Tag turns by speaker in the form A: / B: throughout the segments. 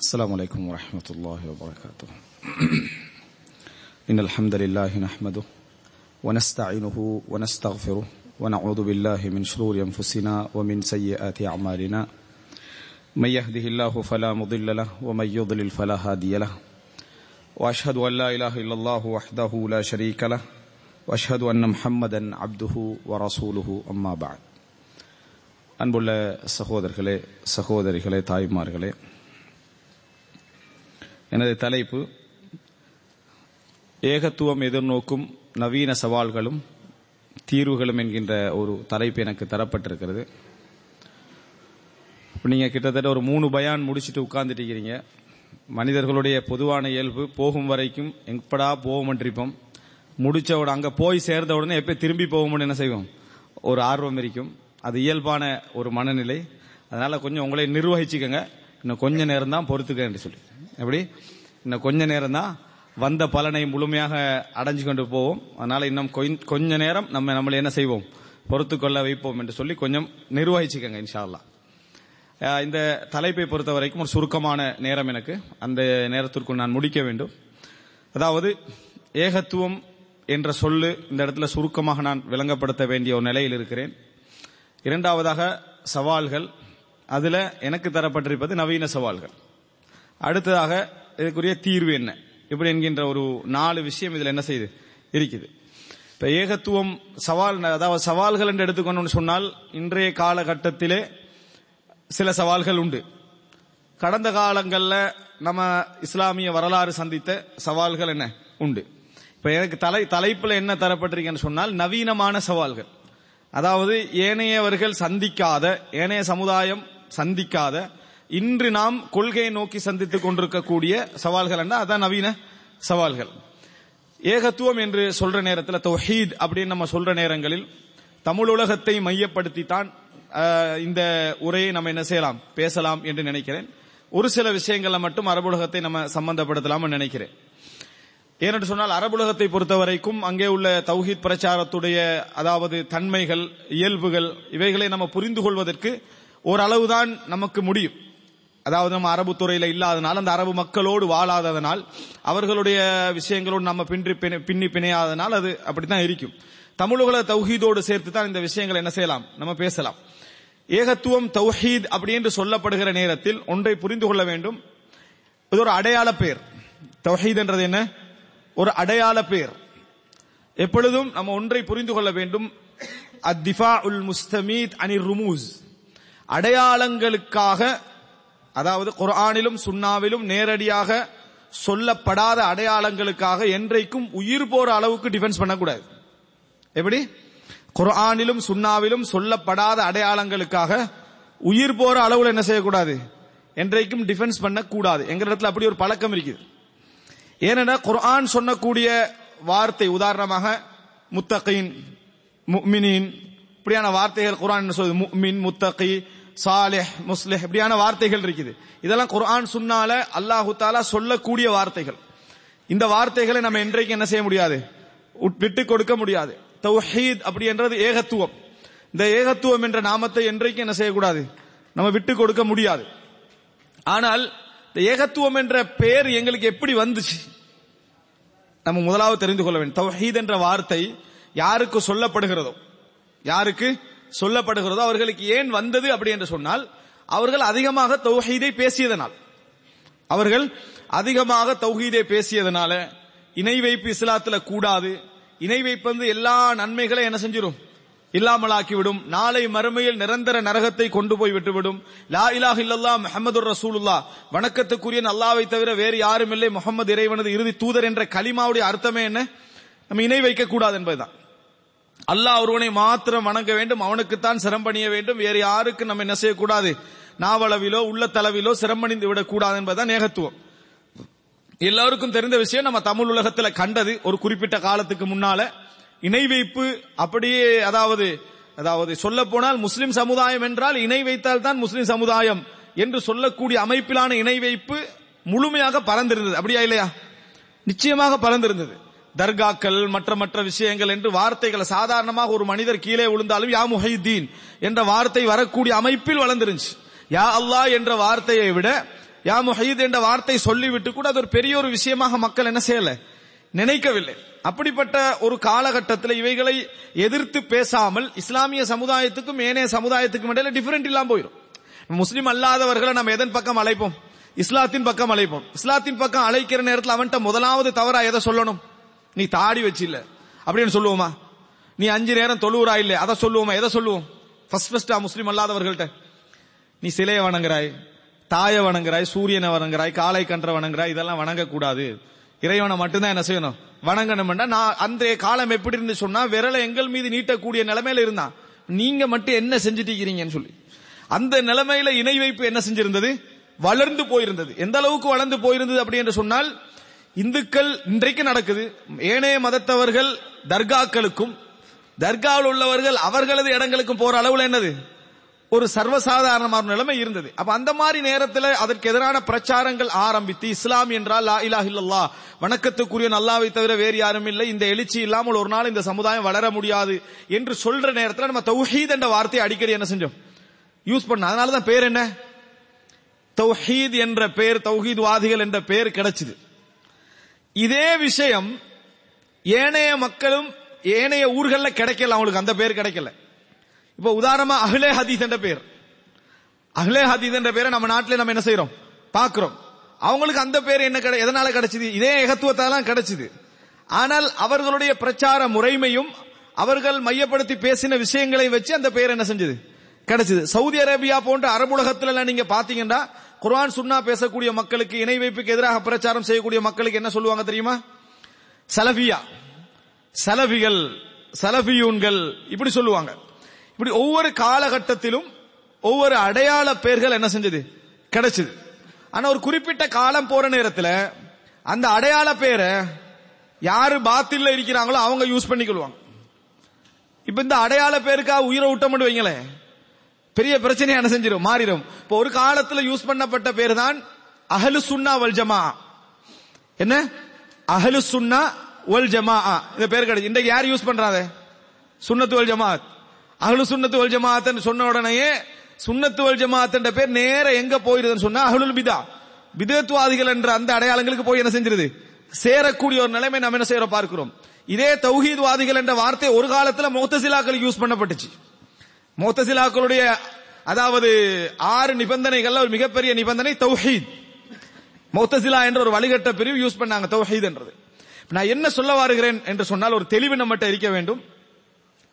A: السلام عليكم ورحمة الله وبركاته. إن الحمد لله نحمده ونستعينه ونستغفره ونعوذ بالله من شرور أنفسنا ومن سيئات أعمالنا. من يهده الله فلا مضل له ومن يضلل فلا هادي له. وأشهد أن لا إله إلا الله وحده لا شريك له. وأشهد أن محمدا عبده ورسوله أما بعد. أنبل سخودر خلي سخودر خلي طائب مار خلي எனது தலைப்பு ஏகத்துவம் எதிர்நோக்கும் நவீன சவால்களும் தீர்வுகளும் என்கின்ற ஒரு தலைப்பு எனக்கு தரப்பட்டிருக்கிறது. இப்ப நீங்க கிட்டத்தட்ட ஒரு மூணு பயான் முடிச்சுட்டு உட்கார்ந்துட்டு மனிதர்களுடைய பொதுவான இயல்பு போகும் வரைக்கும் எப்படா போவோம்ன்றிருப்போம். முடிச்ச உடனே அங்க போய் சேர்ந்த உடனே எப்ப திரும்பி போவோம்னு என்ன செய்வோம்? ஒரு ஆர்வம் இருக்கும். அது இயல்பான ஒரு மனநிலை. அதனால கொஞ்சம் உங்களை நிர்வகிச்சுக்கோங்க. இன்னும் கொஞ்ச நேரம் தான் பொறுத்துக்கன்னு சொல்லி. எப்படி? இன்னும் கொஞ்ச நேரம் தான் வந்த பலனை முழுமையாக அடைஞ்சு கொண்டு போவோம். அதனால இன்னும் கொஞ்ச நேரம் நம்ம நம்மளை என்ன செய்வோம்? பொறுத்து கொள்ள வைப்போம் என்று சொல்லி கொஞ்சம் நிர்வகிச்சுக்கோங்க இன்ஷால்லா இந்த தலைப்பை பொறுத்த வரைக்கும் ஒரு சுருக்கமான நேரம் எனக்கு. அந்த நேரத்திற்குள் நான் முடிக்க வேண்டும். அதாவது ஏகத்துவம் என்ற சொல்லு இந்த இடத்துல சுருக்கமாக நான் விளங்கப்படுத்த வேண்டிய ஒரு நிலையில் இருக்கிறேன். இரண்டாவதாக சவால்கள். அதுல எனக்கு தரப்பட்டிருப்பது நவீன சவால்கள். அடுத்ததாக இதுக்குரிய தீர்வு என்ன? இப்படி என்கின்ற ஒரு நாலு விஷயம் இதுல என்ன செய்யுது இருக்குது. இப்ப ஏகத்துவம் சவால் அதாவது சவால்கள் என்று எடுத்துக்கணும்னு சொன்னால் இன்றைய காலகட்டத்திலே சில சவால்கள் உண்டு. கடந்த காலங்களில் நம்ம இஸ்லாமிய வரலாறு சந்தித்த சவால்கள் என்ன? உண்டு. இப்ப எனக்கு தலை தலைப்புல என்ன தரப்பட்டிருக்கேன்னு சொன்னால் நவீனமான சவால்கள். அதாவது ஏனையவர்கள் சந்திக்காத ஏனைய சமுதாயம் சந்திக்காத இன்று நாம் கொள்கையை நோக்கி சந்தித்துக் கொண்டிருக்கக்கூடிய சவால்கள் என்ன? அதான் நவீன சவால்கள். ஏகத்துவம் என்று சொல்ற நேரத்தில் தொஹீத் அப்படின்னு நம்ம சொல்ற நேரங்களில் தமிழ் உலகத்தை மையப்படுத்தித்தான் தான் இந்த உரையை நம்ம என்ன செய்யலாம்? பேசலாம் என்று நினைக்கிறேன். ஒரு சில விஷயங்களை மட்டும் அரபுலகத்தை நம்ம சம்பந்தப்படுத்தலாம்னு நினைக்கிறேன். ஏனென்று சொன்னால் அரபுலகத்தை பொறுத்த வரைக்கும் அங்கே உள்ள தௌஹீத் பிரச்சாரத்துடைய அதாவது தன்மைகள் இயல்புகள் இவைகளை நம்ம புரிந்து கொள்வதற்கு ஓரளவுதான் நமக்கு முடியும். அதாவது நம்ம அரபு துறையில இல்லாதனால் அந்த அரபு மக்களோடு வாழாததனால் அவர்களுடைய விஷயங்களோடு நம்ம பின்றி பின்னி பிணையாதனால் அது அப்படித்தான் இருக்கும். தமிழர்களை தௌஹீதோடு சேர்த்து தான் இந்த விஷயங்களை என்ன செய்யலாம்? நம்ம பேசலாம். ஏகத்துவம் தௌஹீத் அப்படி என்று சொல்லப்படுகிற நேரத்தில் ஒன்றை புரிந்து கொள்ள வேண்டும். இது ஒரு அடையாள பேர். தௌஹீத் என்றது என்ன? ஒரு அடையாள பேர். எப்பொழுதும் நம்ம ஒன்றை புரிந்து கொள்ள வேண்டும். அத்திஃபா உல் முஸ்தமீத் அனி ருமூஸ். அடையாளங்களுக்காக அதாவது குர்ஆனிலும் சுண்ணாவிலும் நேரடியாக சொல்லப்படாத அடையாளங்களுக்காக என்றைக்கும் உயிர் போற அளவுக்கு டிஃபென்ஸ் பண்ணக்கூடாது. எப்படி? குர்ஆனிலும் சுண்ணாவிலும் சொல்லப்படாத அடையாளங்களுக்காக உயிர் போற அளவுல என்ன செய்யக்கூடாது? என்றைக்கும் டிஃபென்ஸ் பண்ணக்கூடாது. எங்க இடத்துல அப்படி ஒரு பழக்கம் இருக்குது. ஏனென்னா குர்ஆன் சொன்னக்கூடிய வார்த்தை உதாரணமாக முத்தகீன் முக்மினின் இப்படியான வார்த்தைகள் குரான் என்ன சொல்லுது? முக்மின் முத்தகி சாலிஹ் முஸ்லிஹ் இப்படியான வார்த்தைகள் இருக்குது. இதெல்லாம் குர்ஆன் சுன்னால அல்லாஹு தாலா சொல்லக்கூடிய வார்த்தைகள். இந்த வார்த்தைகளை நம்ம என்றைக்கு என்ன செய்ய முடியாது? உட்- விட்டு கொடுக்க முடியாது. தௌஹீத் அப்படி என்றது ஏகத்துவம். இந்த ஏகத்துவம் என்ற நாமத்தை என்றைக்கு என்ன செய்யக்கூடாது? நம்ம விட்டு கொடுக்க முடியாது. ஆனால் இந்த ஏகத்துவம் என்ற பெயர் எங்களுக்கு எப்படி வந்துச்சு? நம்ம முதலாவது தெரிந்து கொள்ள வேண்டும். தௌஹீத் என்ற வார்த்தை யாருக்கு சொல்லப்படுகிறதோ? யாருக்கு? சொல்லப்படுகிறதோ அவர்களுக்கு ஏன் வந்தது அப்படி என்று சொன்னால் அவர்கள் அதிகமாக தௌஹீதை பேசியதனால். அவர்கள் அதிகமாக தௌஹீதை பேசியதனால இணை வைப்பு இஸ்லாத்துல கூடாது இணை வைப்பு வந்து எல்லா நன்மைகளை என்ன செஞ்சிடும் இல்லாமலாக்கிவிடும். நாளை மறுமையில் நிரந்தர நரகத்தை கொண்டு போய் விட்டுவிடும். லா இலாஹ் இல்லல்லா முஹம்மது ரசூலுல்லா வணக்கத்துக்குரிய அல்லாவை தவிர வேறு யாரும் இல்லை. முகமது இறைவனது இறுதி தூதர் என்ற கலிமாவுடைய அர்த்தமே என்ன? நம்ம இணை வைக்க கூடாது என்பதுதான். அல்லாஹ் ஒருவனை மாத்திரம் வணங்க வேண்டும் அவனுக்குத்தான் சிரம்பணிய வேண்டும் வேறு யாருக்கு நம்ம என்ன செய்யக்கூடாது? நாவளவிலோ உள்ளத்தளவிலோ சிரமணிந்து விடக்கூடாது என்பதுதான் ஏகத்துவம் எல்லாருக்கும் தெரிந்த விஷயம் நம்ம தமிழ் உலகத்துல கண்டது ஒரு குறிப்பிட்ட காலத்துக்கு முன்னால இணை வைப்பு அப்படியே அதாவது அதாவது சொல்ல போனால் முஸ்லிம் சமுதாயம் என்றால் இணை வைத்தால் தான் முஸ்லிம் சமுதாயம் என்று சொல்லக்கூடிய அமைப்பிலான இணை வைப்பு முழுமையாக பறந்திருந்தது. அப்படியா இல்லையா? நிச்சயமாக பறந்திருந்தது. தர்காக்கள் மற்ற மற்ற விஷயங்கள் என்று வார்த்தைகளை சாதாரணமாக ஒரு மனிதர் கீழே விழுந்தாலும் யா முஹைதீன் என்ற வார்த்தை வரக்கூடிய அமைப்பில் வளர்ந்துருந்துச்சு. யா அல்லா என்ற வார்த்தையை விட யா முஹீத் என்ற வார்த்தை சொல்லிவிட்டு கூட அது ஒரு பெரிய ஒரு விஷயமாக மக்கள் என்ன செய்யல? நினைக்கவில்லை. அப்படிப்பட்ட ஒரு காலகட்டத்தில் இவைகளை எதிர்த்து பேசாமல் இஸ்லாமிய சமுதாயத்துக்கும் ஏனைய சமுதாயத்துக்கும் இடையில டிஃபரெண்ட் இல்லாம போயிடும் முஸ்லீம் அல்லாதவர்களை நம்ம எதன் பக்கம் அழைப்போம்? இஸ்லாத்தின் பக்கம் அழைப்போம். இஸ்லாத்தின் பக்கம் அழைக்கிற நேரத்தில் அவன்கிட்ட முதலாவது தவறா எதை சொல்லணும்? நீ தாடி வச்சு இல்ல அப்படின்னு சொல்லுவோமா? நீ அஞ்சு நேரம் தொழுவுறா இல்ல அதை சொல்லுவோமா? எதை சொல்லுவோம்? ஃபர்ஸ்ட் ஃபர்ஸ்டா முஸ்லீம் அல்லாதவர்கள்ட்ட. நீ சிலையை வணங்குறாய் தாயை வணங்குறாய் சூரியனை வணங்குறாய் காலை கன்ற வணங்குறாய் இதெல்லாம் வணங்கக்கூடாது. இறைவனை மட்டும்தான் என்ன செய்யணும்? வணங்கணும்னா நான் அந்த காலம் எப்படி இருந்து சொன்னா விரலை எங்கள் மீது நீட்டக்கூடிய நிலைமையில இருந்தான். நீங்க மட்டும் என்ன செஞ்சுட்டீங்கன்னு சொல்லி. அந்த நிலைமையில இணை வைப்பு என்ன செஞ்சிருந்தது? வளர்ந்து போயிருந்தது. எந்த அளவுக்கு வளர்ந்து போயிருந்தது அப்படி என்று சொன்னால் இந்துக்கள் இன்றைக்கு நடக்குது. ஏனைய மதத்தவர்கள் தர்காக்களுக்கும் தர்காவில் உள்ளவர்கள் அவர்களது இடங்களுக்கும் போற அளவுல என்னது? ஒரு சர்வசாதாரணமான நிலைமை இருந்தது. அப்ப அந்த மாதிரி நேரத்தில் அதற்கு எதிரான பிரச்சாரங்கள் ஆரம்பித்து இஸ்லாம் என்றால் லா இலாஹ இல்லல்லா வணக்கத்துக்குரிய நல்லாவை தவிர வேறு யாரும் இல்லை இந்த எழுச்சி இல்லாமல் ஒரு நாள் இந்த சமுதாயம் வளர முடியாது என்று சொல்ற நேரத்தில் நம்ம தௌஹீத் என்ற வார்த்தையை அடிக்கடி என்ன செஞ்சோம்? யூஸ் பண்ண அதனாலதான் பேர் என்ன? தௌஹீத் என்ற பெயர் தௌஹீத் வாதிகள் என்ற பெயர் கிடைச்சது. இதே விஷயம் ஏனைய மக்களும் ஏனைய ஊர்களில் கிடைக்கல அவங்களுக்கு அந்த பேர் கிடைக்கல. இப்ப உதாரணமா அகிலே ஹதீஸ் என்ற பேர். அஹ்லே ஹதீஸ் என்ற பேரை நம்ம நாட்டில் நம்ம என்ன செய்யறோம் பார்க்கிறோம். அவங்களுக்கு அந்த பேர் என்ன கிடை எதனால கிடைச்சது? இதே ஏகத்துவத்தால கிடைச்சது. ஆனால் அவர்களுடைய பிரச்சார முறைமையும் அவர்கள் மையப்படுத்தி பேசின விஷயங்களை வச்சு அந்த பேர் என்ன செஞ்சது? கிடைச்சது. சவுதி அரேபியா போன்ற அரபுலகத்துல நீங்க பாத்தீங்கன்னா குர்ஆன் சுன்னா பேசக்கூடிய மக்களுக்கு இணை வைப்புக்கு எதிராக பிரச்சாரம் செய்யக்கூடிய மக்களுக்கு என்ன சொல்லுவாங்க தெரியுமா? சலபியா சலபிகள் சலபியூன்கள் இப்படி சொல்லுவாங்க. இப்படி ஒவ்வொரு காலகட்டத்திலும் ஒவ்வொரு அடையாள பெயர்கள் என்ன செஞ்சது? கிடைச்சது. ஆனா ஒரு குறிப்பிட்ட காலம் போற நேரத்தில் அந்த அடையாள பேரை யாரு பாத்தில இருக்கிறாங்களோ அவங்க யூஸ் பண்ணிக்கொள்வாங்க. இப்ப இந்த அடையாள பேருக்காக உயிரை விட்டோம்னு வைங்களேன். பெரிய பிரச்சனை என்ன செஞ்சிடும் மாறிடும் இப்போ ஒரு காலத்துல யூஸ் பண்ணப்பட்ட பேர் தான் அஹலு சுன்னா வல் ஜமா என்ன? அஹலு சுன்னா வல் ஜமா இந்த பேர் கிடைச்சு இன்றைக்கு யார் யூஸ் பண்றாங்க? சுண்ணத்து வல் ஜமாத் அகலு சுண்ணத்து வல் ஜமாத் சொன்ன உடனேயே சுண்ணத்து வல் ஜமாத் பேர் நேர எங்க போயிருதுன்னு சொன்னா அகலுல் பிதா. பிதத்துவாதிகள் என்ற அந்த அடையாளங்களுக்கு போய் என்ன செஞ்சிருது? சேரக்கூடிய ஒரு நிலைமை நம்ம என்ன செய்யறோம்? பார்க்கிறோம். இதே தௌஹீத்வாதிகள் என்ற வார்த்தை ஒரு காலத்துல மோத்தசிலாக்கள் யூஸ் பண்ணப்பட்டுச்சு. மோத்தசிலாக்களுடைய அதாவது ஆறு நிபந்தனைகள்ல ஒரு மிகப்பெரிய நிபந்தனை தௌஹீத். மோத்தசிலா என்ற ஒரு வழிகட்ட பிரிவு யூஸ் பண்ணாங்க தௌஹீத் என்றது. நான் என்ன சொல்ல வருகிறேன் என்று சொன்னால் ஒரு தெளிவு நம்மகிட்ட இருக்க வேண்டும்.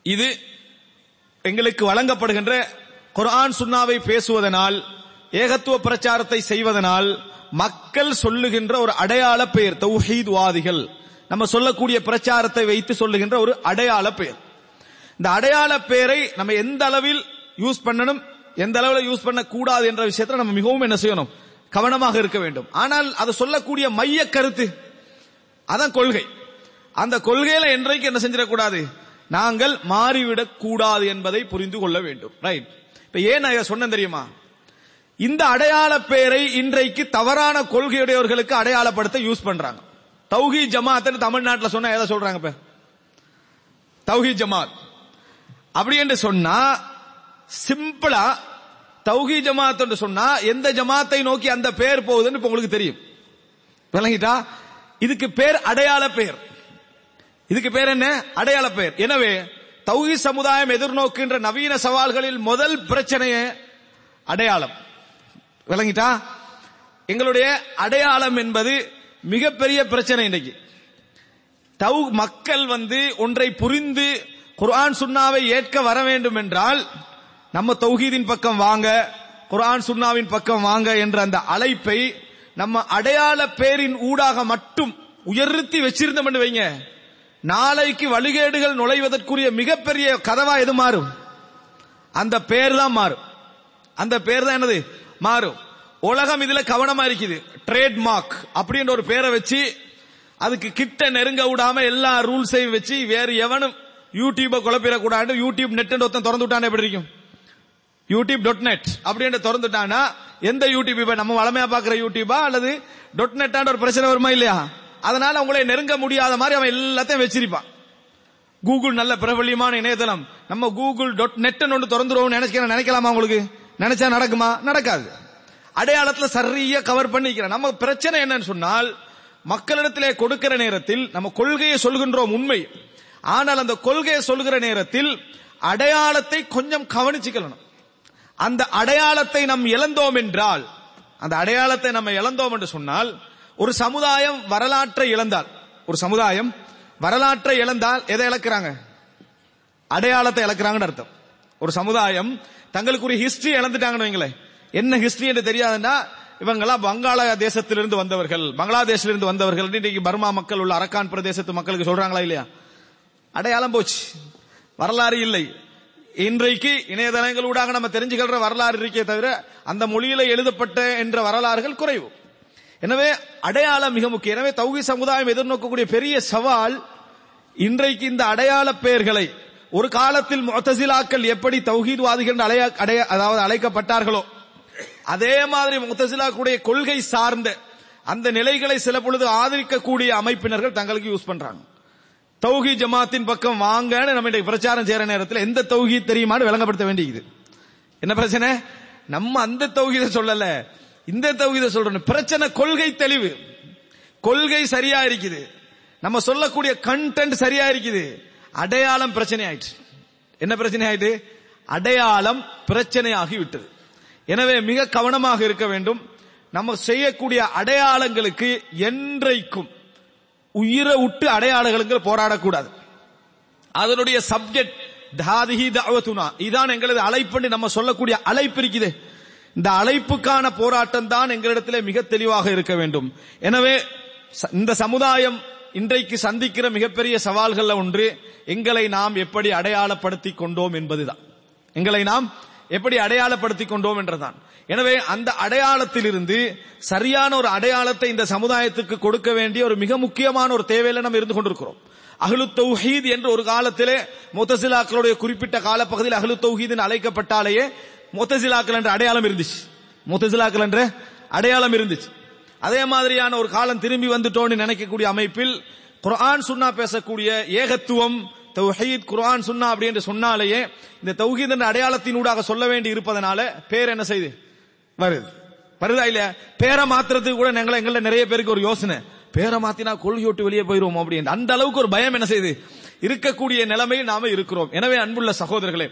A: இது எங்களுக்கு வழங்கப்படுகின்ற குரான் சுன்னாவை பேசுவதனால் ஏகத்துவ பிரச்சாரத்தை செய்வதனால் மக்கள் சொல்லுகின்ற ஒரு அடையாள பெயர் தௌஹீத் வாதிகள். நம்ம சொல்லக்கூடிய பிரச்சாரத்தை வைத்து சொல்லுகின்ற ஒரு அடையாள பெயர். இந்த அடையாள பெயரை நம்ம எந்த அளவில் யூஸ் பண்ணணும் எந்த அளவில் யூஸ் பண்ணக்கூடாது என்ற விஷயத்துல நம்ம மிகவும் என்ன செய்யணும்? கவனமாக இருக்க வேண்டும். ஆனால் அது சொல்லக்கூடிய மைய கருத்து அதான் கொள்கை. அந்த கொள்கையில என்றைக்கு என்ன செஞ்சிடக்கூடாது? நாங்கள் மாறிவிடக் கூடாது என்பதை புரிந்து கொள்ள வேண்டும். ரைட் இப்ப ஏன் நான் சொன்னேன் தெரியுமா? இந்த அடையாள பெயரை இன்றைக்கு தவறான கொள்கையுடையவர்களுக்கு அடையாளப்படுத்த யூஸ் பண்றாங்க. தௌஹி ஜமாத்னு தமிழ்நாட்டில் சொன்னா எதை சொல்றாங்க இப்ப? தௌஹி ஜமாத் அப்படி என்று சொன்னா சிம்பிளா தௌஹி ஜமாத் என்று சொன்னா எந்த ஜமாத்தை நோக்கி அந்த பெயர் போகுதுன்னு இப்ப உங்களுக்கு தெரியும். விளங்கிட்டா? இதுக்கு பேர் அடையாள பெயர் இதுக்கு பேர் என்ன? அடையாள பெயர் எனவே தௌஹி சமுதாயம் எதிர்நோக்கின்ற நவீன சவால்களில் முதல் பிரச்சனையே அடையாளம். விளங்கிட்டா? எங்களுடைய அடையாளம் என்பது மிகப்பெரிய பிரச்சனை இன்னைக்கு. தௌ மக்கள் வந்து ஒன்றை புரிந்து குர்ஆன் சுன்னாவை ஏற்க வர வேண்டும் என்றால் நம்ம தௌஹீதின் பக்கம் வாங்க குர்ஆன் சுன்னாவின் பக்கம் வாங்க என்ற அந்த அழைப்பை நம்ம அடையாள பேரின் ஊடாக மட்டும் உயர்த்தி வச்சிருந்தோம் வைங்க. நாளைக்கு வழிகேடுகள் நுழைவதற்குரிய மிகப்பெரிய கதவா எது மாறும்? அந்த பேர் தான் மாறும். அந்த பேர் தான் என்னது? மாறும். உலகம் இதுல கவனமா இருக்குது. ட்ரேட் மார்க் அப்படின்ற ஒரு பேரை வச்சு அதுக்கு கிட்ட நெருங்க விடாம எல்லா ரூல்ஸையும் வச்சு வேறு எவனும் யூடியூப குழப்பிடக்கூடாது. யூடியூப் நெட் ஒருத்தன் திறந்து விட்டானே எப்படி இருக்கும்? யூடியூப் டாட் நெட் அப்படின்னு திறந்துட்டானா எந்த யூடியூப் இப்ப நம்ம வளமையா பாக்குற யூடியூபா அல்லது டொட் நெட்டான ஒரு பிரச்சனை வருமா இல்லையா? அதனால உங்களை நெருங்க முடியாத மாதிரி அவன் எல்லாத்தையும் வச்சிருப்பான். கூகுள் நல்ல பிரபல்யமான இணையதளம். நம்ம கூகுள் டாட் நெட் ஒன்று திறந்துருவோம் நினைக்க நினைக்கலாமா உங்களுக்கு? நினைச்சா நடக்குமா? நடக்காது. அடையாளத்துல சரியா கவர் பண்ணிக்கிறேன். நம்ம பிரச்சனை என்னன்னு சொன்னால் மக்களிடத்திலே கொடுக்கிற நேரத்தில் நம்ம கொள்கையை சொல்கின்றோம் உண்மை. ஆனால் அந்த கொள்கையை சொல்கிற நேரத்தில் அடையாளத்தை கொஞ்சம் கவனிச்சுக்கணும். அந்த அடையாளத்தை நாம் இழந்தோம் என்றால் அந்த அடையாளத்தை நம்ம இழந்தோம் என்று சொன்னால் ஒரு சமுதாயம் வரலாற்றை இழந்தால் ஒரு சமுதாயம் வரலாற்றை இழந்தால் எதை இழக்கிறாங்க? அடையாளத்தை இழக்கிறாங்கன்னு அர்த்தம். ஒரு சமுதாயம் தங்களுக்கு ஒரு ஹிஸ்டரி இழந்துட்டாங்கன்னு வைங்களேன். என்ன ஹிஸ்டரி என்று தெரியாதுன்னா இவங்கெல்லாம் வங்காள தேசத்திலிருந்து வந்தவர்கள் பங்களாதேஷிலிருந்து வந்தவர்கள் இன்னைக்கு பர்மா மக்கள் உள்ள அரக்கான் பிரதேசத்து மக்களுக்கு சொல்றாங்களா இல்லையா? அடையாளம் போச்சு. வரலாறு இல்லை. இன்றைக்கு இணையதளங்களூடாக நம்ம தெரிஞ்சுக்கிற வரலாறு இருக்கே தவிர அந்த மொழியில எழுதப்பட்ட என்ற வரலாறுகள் குறைவு. எனவே அடையாளம் மிக முக்கியம். எனவே தௌகி சமுதாயம் எதிர்நோக்கக்கூடிய பெரிய சவால் இன்றைக்கு இந்த அடையாள பெயர்களை ஒரு காலத்தில் முத்தசிலாக்கள் எப்படி தௌஹீத்வாதிகள் அடைய அடைய அதாவது அழைக்கப்பட்டார்களோ அதே மாதிரி முத்தசிலாக்குடைய கொள்கை சார்ந்த அந்த நிலைகளை சில பொழுது ஆதரிக்கக்கூடிய அமைப்பினர்கள் தங்களுக்கு யூஸ் பண்றாங்க. தௌஹி ஜமாத்தின் பக்கம் வாங்கன்னு நம்ம பிரச்சாரம் செய்யற நேரத்தில் எந்த தௌஹி தெரியுமான்னு விளங்கப்படுத்த வேண்டியது. என்ன பிரச்சனை? நம்ம அந்த தௌஹீத சொல்லல. இந்த தௌஹீத சொல்றோம். பிரச்சனை கொள்கை தெளிவு. கொள்கை சரியா இருக்குது. நம்ம சொல்லக்கூடிய கண்டென்ட் சரியா இருக்குது. அடையாளம் பிரச்சனை ஆயிடுச்சு என்ன பிரச்சனை ஆயிட்டு அடையாளம் பிரச்சனையாகி விட்டது எனவே மிக கவனமாக இருக்க வேண்டும். நம்ம செய்யக்கூடிய அடையாளங்களுக்கு என்றைக்கும் உயிரை விட்டு அடையாளங்களுக்கு போராடக்கூடாது. அதனுடைய சப்ஜெக்ட் தாதிஹி தாவத்துனா இதான் எங்களது அழைப்புன்னு நம்ம சொல்லக்கூடிய அழைப்பு இருக்குது. இந்த அழைப்புக்கான போராட்டம் தான் எங்களிடத்திலே மிக தெளிவாக இருக்க வேண்டும். எனவே ச- இந்த சமுதாயம் இன்றைக்கு சந்திக்கிற மிகப்பெரிய சவால்கள்ல ஒன்று எங்களை நாம் எப்படி அடையாளப்படுத்திக் கொண்டோம் என்பதுதான். எங்களை நாம் எப்படி அடையாளப்படுத்திக் கொண்டோம் என்றதான் எனவே அந்த அடையாளத்திலிருந்து சரியான ஒரு அடையாளத்தை இந்த சமுதாயத்துக்கு கொடுக்க வேண்டிய ஒரு மிக முக்கியமான ஒரு தேவையில நம்ம இருந்து கொண்டிருக்கிறோம். அகலு தௌஹீத் என்று ஒரு காலத்திலே முத்தசிலாக்களுடைய குறிப்பிட்ட காலப்பகுதியில் அகலு தௌஹீத் அழைக்கப்பட்டாலேயே முத்தசிலாக்கள் என்ற அடையாளம் இருந்துச்சு. முத்தசிலாக்கள் என்ற அடையாளம் இருந்துச்சு. அதே மாதிரியான ஒரு காலம் திரும்பி வந்துட்டோன்னு நினைக்கக்கூடிய அமைப்பில் குரான் சுன்னா பேசக்கூடிய ஏகத்துவம் தௌஹீத் குரான் சுன்னா அப்படி என்று சொன்னாலேயே இந்த தௌஹீத் என்ற அடையாளத்தினூடாக சொல்ல வேண்டி இருப்பதனால பேர் என்ன செய்து? வருது. வருதா இல்லையா? பேரை மாத்துறதுக்கு கூட எங்களை எங்கள்ட்ட நிறைய பேருக்கு ஒரு யோசனை. பேரை மாத்தினா கொள்கையோட்டு வெளியே போயிருவோம் அப்படின்னு. அந்த அளவுக்கு ஒரு பயம் என்ன செய்யுது? இருக்கக்கூடிய நிலைமையில் நாம இருக்கிறோம். எனவே அன்புள்ள சகோதரர்களே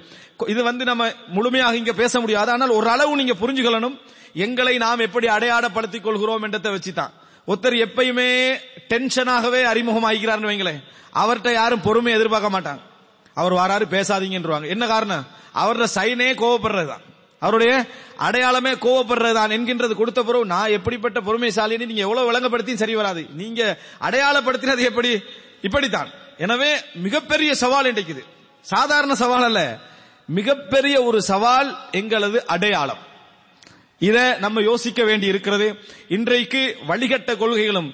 A: இது வந்து நம்ம முழுமையாக இங்க பேச முடியாது. ஆனால் ஒரு அளவு நீங்க புரிஞ்சுக்கொள்ளணும் எங்களை நாம் எப்படி அடையாளப்படுத்திக் கொள்கிறோம் என்றதை வச்சுதான். ஒருத்தர் எப்பயுமே டென்ஷனாகவே அறிமுகம் ஆகிறார்னு வைங்களேன். அவர்கிட்ட யாரும் பொறுமை எதிர்பார்க்க மாட்டாங்க. அவர் வாராரு பேசாதீங்கன்றுவாங்க. என்ன காரணம்? அவரோட சைனே கோவப்படுறதுதான். அவருடைய அடையாளமே கோவப்படுறதுதான் என்கின்றது கொடுத்த பிறகு நான் எப்படிப்பட்ட பொறுமைசாலின்னு நீங்க எவ்வளவு விளங்கப்படுத்தியும் சரி வராது. நீங்க அடையாளப்படுத்தினது எப்படி? இப்படித்தான். எனவே மிகப்பெரிய சவால் இன்றைக்குது. சாதாரண சவால் அல்ல. மிகப்பெரிய ஒரு சவால் எங்களது அடையாளம். இத நம்ம யோசிக்க வேண்டி இருக்கிறது. இன்றைக்கு வழிகட்ட கொள்கைகளும்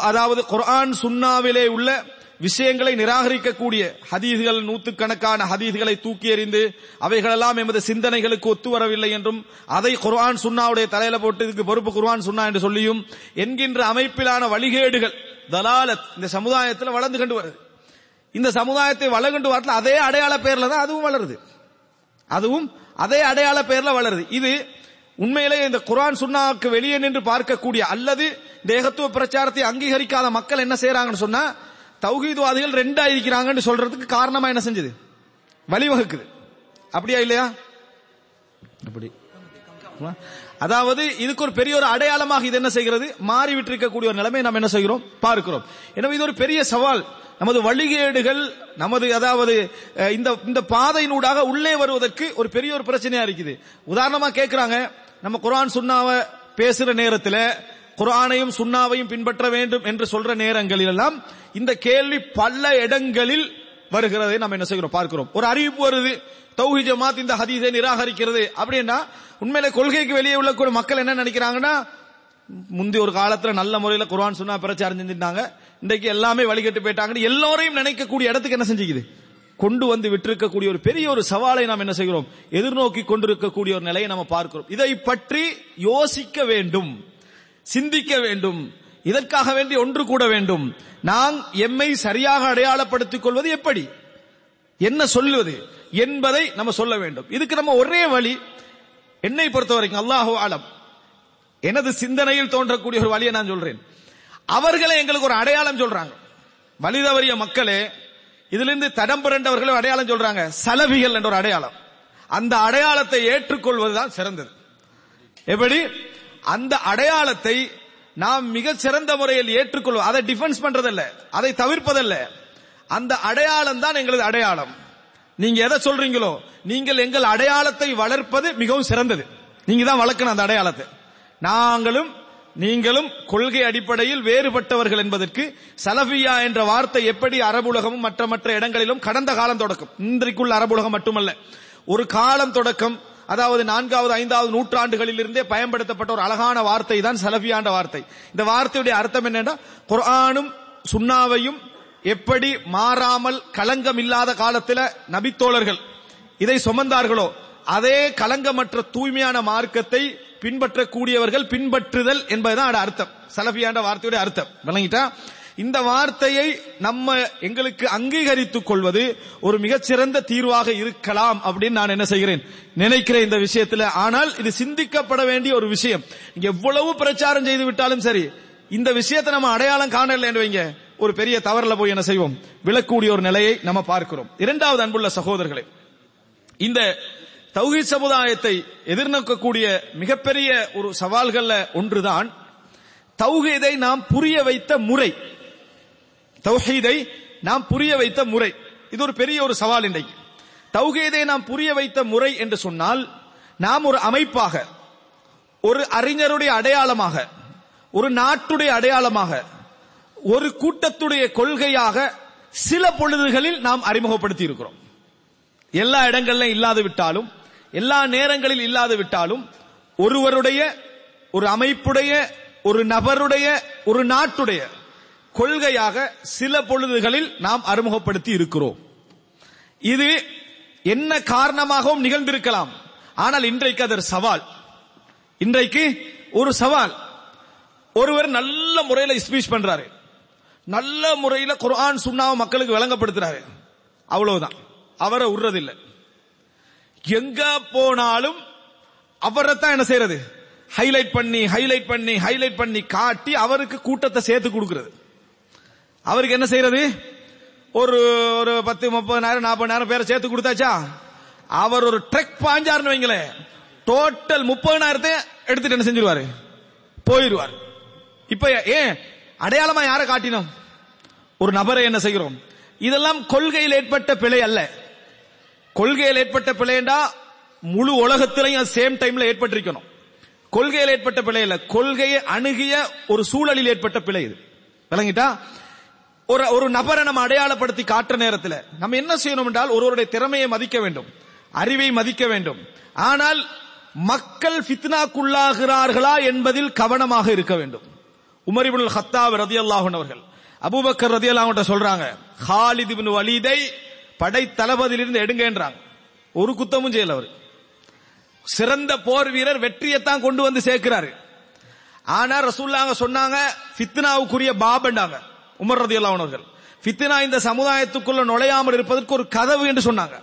A: அதாவது குர்ஆன் சுன்னாவிலே உள்ள விஷயங்களை நிராகரிக்கக்கூடிய ஹதீஸ்கள் நூற்றுக்கணக்கான ஹதீஸ்களை தூக்கி எறிந்து அவைகளெல்லாம் எமது சிந்தனைகளுக்கு ஒத்து வரவில்லை என்றும் அதை குர்ஆன் சுன்னாவுடைய தலையில போட்டு இதுக்கு பொறுப்பு குர்ஆன் சுன்னா என்று சொல்லியும் என்கின்ற அமைப்பிலான வழிகேடுகள் தலாலத் இந்த சமுதாயத்தில் வளர்ந்து கொண்டு வருது. இந்த சமுதாயத்தை வளர்ந்து வரல அதே அடையாள பேர்ல தான் அதுவும் வளருது. அதுவும் அதே அடையாள பெயர்ல வளருது. இது உண்மையிலே இந்த குர்ஆன் சுன்னாவுக்கு வெளியே நின்று பார்க்கக்கூடிய அல்லது தேகத்துவ பிரச்சாரத்தை அங்கீகரிக்காத மக்கள் என்ன செய்யறாங்கன்னு சொன்னா தௌஹீத்வாதிகள் ரெண்டா இருக்கிறாங்கன்னு சொல்றதுக்கு காரணமா என்ன செஞ்சது? வழிவகுக்குது. அப்படியா இல்லையா? அப்படி. அதாவது இதுக்கு ஒரு பெரிய ஒரு அடையாளமாக இது என்ன செய்கிறது? மாறிவிட்டிருக்கக்கூடிய ஒரு நிலைமை நாம் என்ன செய்கிறோம்? பார்க்கிறோம். எனவே இது ஒரு பெரிய சவால். நமது வழிகேடுகள் நமது அதாவது இந்த இந்த பாதையினூடாக உள்ளே வருவதற்கு ஒரு பெரிய ஒரு பிரச்சனையா இருக்குது. உதாரணமா கேட்கிறாங்க நம்ம குரான் சுண்ணாவை பேசுற நேரத்தில் குரானையும் சுண்ணாவையும் பின்பற்ற வேண்டும் என்று சொல்ற நேரங்களில் எல்லாம் இந்த கேள்வி பல இடங்களில் வருகிறதை நம்ம என்ன செய்கிறோம்? பார்க்கிறோம். ஒரு அறிவிப்பு வருது. தௌஹி ஜமாத் இந்த ஹதீஸை நிராகரிக்கிறது. அப்படின்னா உண்மையில கொள்கைக்கு வெளியே உள்ள கூட மக்கள் என்ன நினைக்கிறாங்கன்னா முந்தி ஒரு காலத்துல நல்ல முறையில குர்ஆன் சொன்னா பிரச்சாரம் செஞ்சிருந்தாங்க இன்றைக்கு எல்லாமே வழிகட்டு போயிட்டாங்கன்னு எல்லோரையும் நினைக்கக்கூடிய இடத்துக்கு என்ன செஞ்சுக்குது? கொண்டு வந்து விட்டிருக்கக்கூடிய ஒரு பெரிய ஒரு சவாலை நாம் என்ன செய்கிறோம்? எதிர்நோக்கி கொண்டிருக்கக்கூடிய ஒரு நிலையை நம்ம பார்க்கிறோம். இதை பற்றி யோசிக்க வேண்டும். சிந்திக்க வேண்டும். இதற்காக வேண்டி ஒன்று கூட வேண்டும். நாம் எம்மை சரியாக அடையாளப்படுத்திக் கொள்வது எப்படி? என்ன சொல்லுவது என்பதை நம்ம சொல்ல வேண்டும். இதுக்கு நம்ம ஒரே வழி என்னை பொறுத்த வரைக்கும் அல்லாஹு ஆலம்.
B: எனது சிந்தனையில் தோன்றக்கூடிய ஒரு வழியை நான் சொல்றேன். அவர்களே எங்களுக்கு ஒரு அடையாளம் சொல்றாங்க. வலிதவறிய மக்களே இதிலிருந்து தடம் புரண்டவர்களே அடையாளம் சொல்றாங்க. சலபிகள் என்ற ஒரு அடையாளம். அந்த அடையாளத்தை ஏற்றுக்கொள்வதுதான் சிறந்தது. எப்படி? அந்த அடையாளத்தை நாம் மிக சிறந்த முறையில் ஏற்றுக்கொள்வோம். அதை டிஃபென்ஸ் பண்றதல்ல. அதை தவிர்ப்பதல்ல. அந்த அடையாளம் தான் எங்களது அடையாளம். நீங்க எதை சொல்றீங்களோ நீங்கள் எங்கள் அடையாளத்தை வளர்ப்பது மிகவும் சிறந்தது. நீங்க தான் வளர்க்கணும் அந்த அடையாளத்தை. நாங்களும் நீங்களும் கொள்கை அடிப்படையில் வேறுபட்டவர்கள் என்பதற்கு சலபியா என்ற வார்த்தை எப்படி அரபுலகமும் மற்ற மற்ற இடங்களிலும் கடந்த காலம் தொடக்கம். இன்றைக்குள்ள அரபுலகம் மட்டுமல்ல. ஒரு காலம் தொடக்கம் அதாவது நான்காவது ஐந்தாவது நூற்றாண்டுகளில் இருந்தே பயன்படுத்தப்பட்ட ஒரு அழகான வார்த்தை தான் சலபியாண்ட வார்த்தை. இந்த வார்த்தையுடைய அர்த்தம் என்னன்னா குரானும் சுண்ணாவையும் எப்படி மாறாமல் களங்கம் இல்லாத காலத்தில் நபித்தோழர்கள் இதை சுமந்தார்களோ அதே களங்கமற்ற தூய்மையான மார்க்கத்தை பின்பற்றக்கூடியவர்கள் பின்பற்றுதல் என்பதுதான் அர்த்தம். சலபியாண்ட வார்த்தையுடைய அர்த்தம். விளங்கிட்டா? இந்த வார்த்தையை நம்ம எங்களுக்கு அங்கீகரித்துக் கொள்வது ஒரு மிகச்சிறந்த தீர்வாக இருக்கலாம் அப்படின்னு நான் என்ன செய்கிறேன் நினைக்கிறேன் இந்த விஷயத்துல. ஆனால் இது சிந்திக்கப்பட வேண்டிய ஒரு விஷயம். எவ்வளவு பிரச்சாரம் செய்து விட்டாலும் சரி இந்த விஷயத்தை நம்ம அடையாளம் காணல வைங்க. ஒரு பெரிய தவறுல போய் என்ன செய்வோம்? விழக்கூடிய ஒரு நிலையை நம்ம பார்க்கிறோம். இரண்டாவது அன்புள்ள சகோதரர்களே இந்த தௌஹி சமுதாயத்தை எதிர்நோக்கக்கூடிய மிகப்பெரிய ஒரு சவால்கள்ல ஒன்றுதான் தௌஹீதை நாம் புரிய வைத்த முறை. தௌஹீதை நாம் புரிய வைத்த முறை. இது ஒரு பெரிய ஒரு சவால் இன்றைக்கு. தௌஹீதை நாம் புரிய வைத்த முறை என்று சொன்னால் நாம் ஒரு அமைப்பாக ஒரு அறிஞருடைய அடையாளமாக ஒரு நாட்டுடைய அடையாளமாக ஒரு கூட்டத்துடைய கொள்கையாக சில பொழுதுகளில் நாம் அறிமுகப்படுத்தி இருக்கிறோம். எல்லா இடங்களிலும் இல்லாது விட்டாலும் எல்லா நேரங்களில் இல்லாது விட்டாலும் ஒருவருடைய ஒரு அமைப்புடைய ஒரு நபருடைய ஒரு நாட்டுடைய கொள்கையாக சில பொழுதுகளில் நாம் அறிமுகப்படுத்தி இருக்கிறோம். இது என்ன காரணமாகவும் நிகழ்ந்திருக்கலாம். ஆனால் இன்றைக்கு அது சவால். இன்றைக்கு ஒரு சவால். ஒருவர் நல்ல முறையில ஸ்பீச் பண்றாரு. நல்ல முறையில குரான் சுண்ணாவை மக்களுக்கு விளங்கப்படுத்துறாரு. அவ்வளவுதான். அவரை விடுறதில்லை எங்க போனாலும் அவரை தான் என்ன செய்யறது? ஹைலைட் பண்ணி ஹைலைட் பண்ணி ஹைலைட் பண்ணி காட்டி அவருக்கு கூட்டத்தை சேர்த்து கொடுக்கிறது. அவருக்கு என்ன செய்யறது? ஒரு ஒரு பத்து முப்பதாயிரம் நாற்பதாயிரம் பேரை சேர்த்து கொடுத்தாச்சா? அவர் ஒரு ட்ரெக் பாஞ்சாருன்னு வைங்களேன். டோட்டல் முப்பதாயிரத்தை எடுத்துட்டு என்ன செஞ்சிருவாரு? போயிருவார் இப்ப ஏன்? அடையாளமா யாரை காட்டினோம்? ஒரு நபரை என்ன செய்கிறோம்? இதெல்லாம் கொள்கையில் ஏற்பட்ட பிழை அல்ல. கொள்கையில் ஏற்பட்ட பிழைண்டா முழு உலகத்திலையும் சேம் டைம்ல ஏற்பட்டிருக்கணும். கொள்கையில் ஏற்பட்ட பிழை இல்ல. கொள்கையை அணுகிய ஒரு சூழலில் ஏற்பட்ட பிழை இது. விளங்கிட்டா? ஒரு ஒரு நபரை நம்ம அடையாளப்படுத்தி காட்டுற நேரத்தில் நம்ம என்ன செய்யணும் என்றால் ஒருவருடைய திறமையை மதிக்க வேண்டும். அறிவை மதிக்க வேண்டும். ஆனால் மக்கள் ஃபித்னாக்குள்ளாகிறார்களா என்பதில் கவனமாக இருக்க வேண்டும். உமரிபுல் ஹத்தாப் ரதியல்லாஹு அவர்கள் அபூபக்கர் ரதியல்லாஹு சொல்றாங்க ஹாலித் பின் வலீதை படை தளபதியிலிருந்து எடுங்கன்றாங்க. ஒரு குத்தமும் செய்யல அவர். சிறந்த போர் வீரர் வெற்றியைத்தான் கொண்டு வந்து சேர்க்கிறாரு. ஆனா ரசூல்லாங்க சொன்னாங்க ஃபித்னாவுக்குரிய பாபண்டாங்க. உமர் ரதி அவர்கள் ஃபித்னா இந்த சமுதாயத்துக்குள்ள நுழையாமல் இருப்பதற்கு ஒரு கதவு என்று சொன்னாங்க.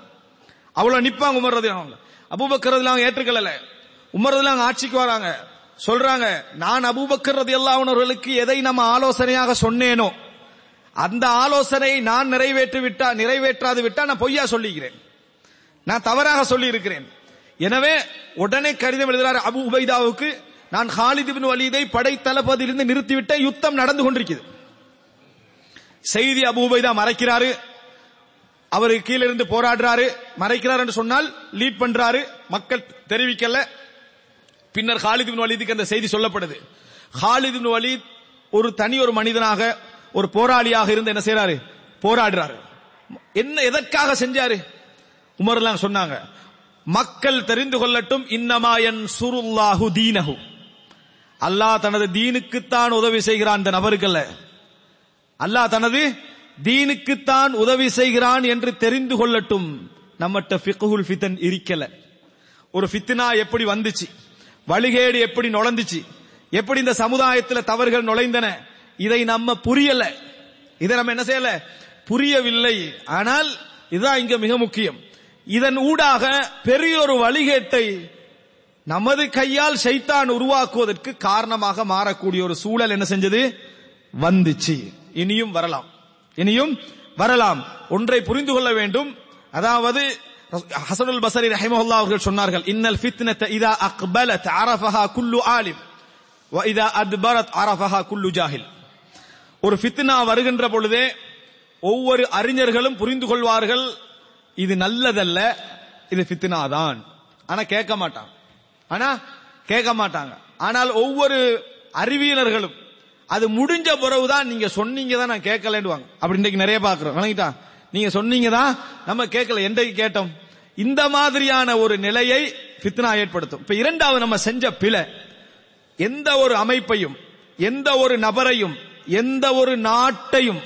B: அவ்வளவு நிப்பாங்க உமர் ரதியல்லாஹு அபூபக்கர் அவங்க ஏற்றுக்கல உமர் அவங்க ஆட்சிக்கு வராங்க. சொல்றாங்க நான் அபூபக்கர் ரதி அவர்களுக்கு எதை நம்ம ஆலோசனையாக சொன்னேனோ அந்த ஆலோசனையை நான் நிறைவேற்றி விட்டா நிறைவேற்றாது விட்டா நான் பொய்யா சொல்லிக்கிறேன். நான் தவறாக சொல்லி இருக்கிறேன் எனவே உடனே கடிதம் எழுதுகிறார் அபு உபைதாவுக்கு நான் ஹாலிதிபின் வலிதை படை தளபதியிலிருந்து நிறுத்திவிட்ட யுத்தம் நடந்து கொண்டிருக்கிறது. செய்தி அபூபை தான் மறைக்கிறாரு. அவரு கீழே இருந்து போராடுறாரு. மறைக்கிறார் என்று சொன்னால் லீட் பண்றாரு. மக்கள் தெரிவிக்கல. பின்னர் ஹாலித் இப்னு வலீதுக்கு அந்த செய்தி சொல்லப்படுது. ஹாலித் இப்னு வலீத் ஒரு தனி ஒரு மனிதனாக ஒரு போராளியாக இருந்து என்ன செய்யறாரு போராடுறாரு. என்ன எதற்காக செஞ்சாரு? உமர்லாம் சொன்னாங்க. மக்கள் தெரிந்து கொள்ளட்டும். இன்னமாயன் சுருல்லாஹு தீனஹு. அல்லாஹ் தனது தீனுக்குத்தான் உதவி செய்கிறான் இந்த நபருக்கல்ல அல்லாஹ் தனது தீனுக்குத்தான் உதவி செய்கிறான் என்று தெரிந்து கொள்ளட்டும். நம்மகிட்ட ஃபிக்குல் ஃபித்தன் இருக்கல. ஒரு ஃபித்னா எப்படி வந்துச்சு? வழிகேடு எப்படி நுழைந்துச்சு? எப்படி இந்த சமுதாயத்தில் தவறுகள் நுழைந்தன? இதை நம்ம புரியல. இதை நம்ம என்ன செய்யல? புரியவில்லை. ஆனால் இதுதான் இங்க மிக முக்கியம். இதன் ஊடாக பெரிய ஒரு வழிகேட்டை நமது கையால் ஷைத்தான் உருவாக்குவதற்கு காரணமாக மாறக்கூடிய ஒரு சூழல் என்ன செஞ்சது? வந்துச்சு. இனியும் வரலாம். இனியும் வரலாம். ஒன்றை புரிந்து கொள்ள வேண்டும். அதாவது ஹசனுல் பசரி ரஹிமஹுல்லா அவர்கள் சொன்னார்கள் இன்னல் ஃபித்னத இதா அக்பலத் அரஃபஹா குல்லு ஆலிம் வ இதா அத்பரத் அரஃபஹா குல்லு ஜாஹில். ஒரு ஃபித்னா வருகின்ற பொழுதே ஒவ்வொரு அறிஞர்களும் புரிந்து கொள்வார்கள் இது நல்லதல்ல இது ஃபித்னா தான். ஆனா கேட்க மாட்டாங்க ஆனா கேட்க மாட்டாங்க. ஆனால் ஒவ்வொரு அறிவியலர்களும் அது முடிஞ்ச பிறகுதான் நீங்க சொன்னீங்க தான் நான் கேட்கலன்னுவாங்க. அப்படி இன்றைக்கு நிறைய பாக்குறோம் வணங்கிட்டா? நீங்க சொன்னீங்க தான் நம்ம கேட்கல. என்றைக்கு கேட்டோம்? இந்த மாதிரியான ஒரு நிலையை பித்னா ஏற்படுத்தும். இப்ப இரண்டாவது நம்ம செஞ்ச பிழை. எந்த ஒரு அமைப்பையும் எந்த ஒரு நபரையும் எந்த ஒரு நாட்டையும்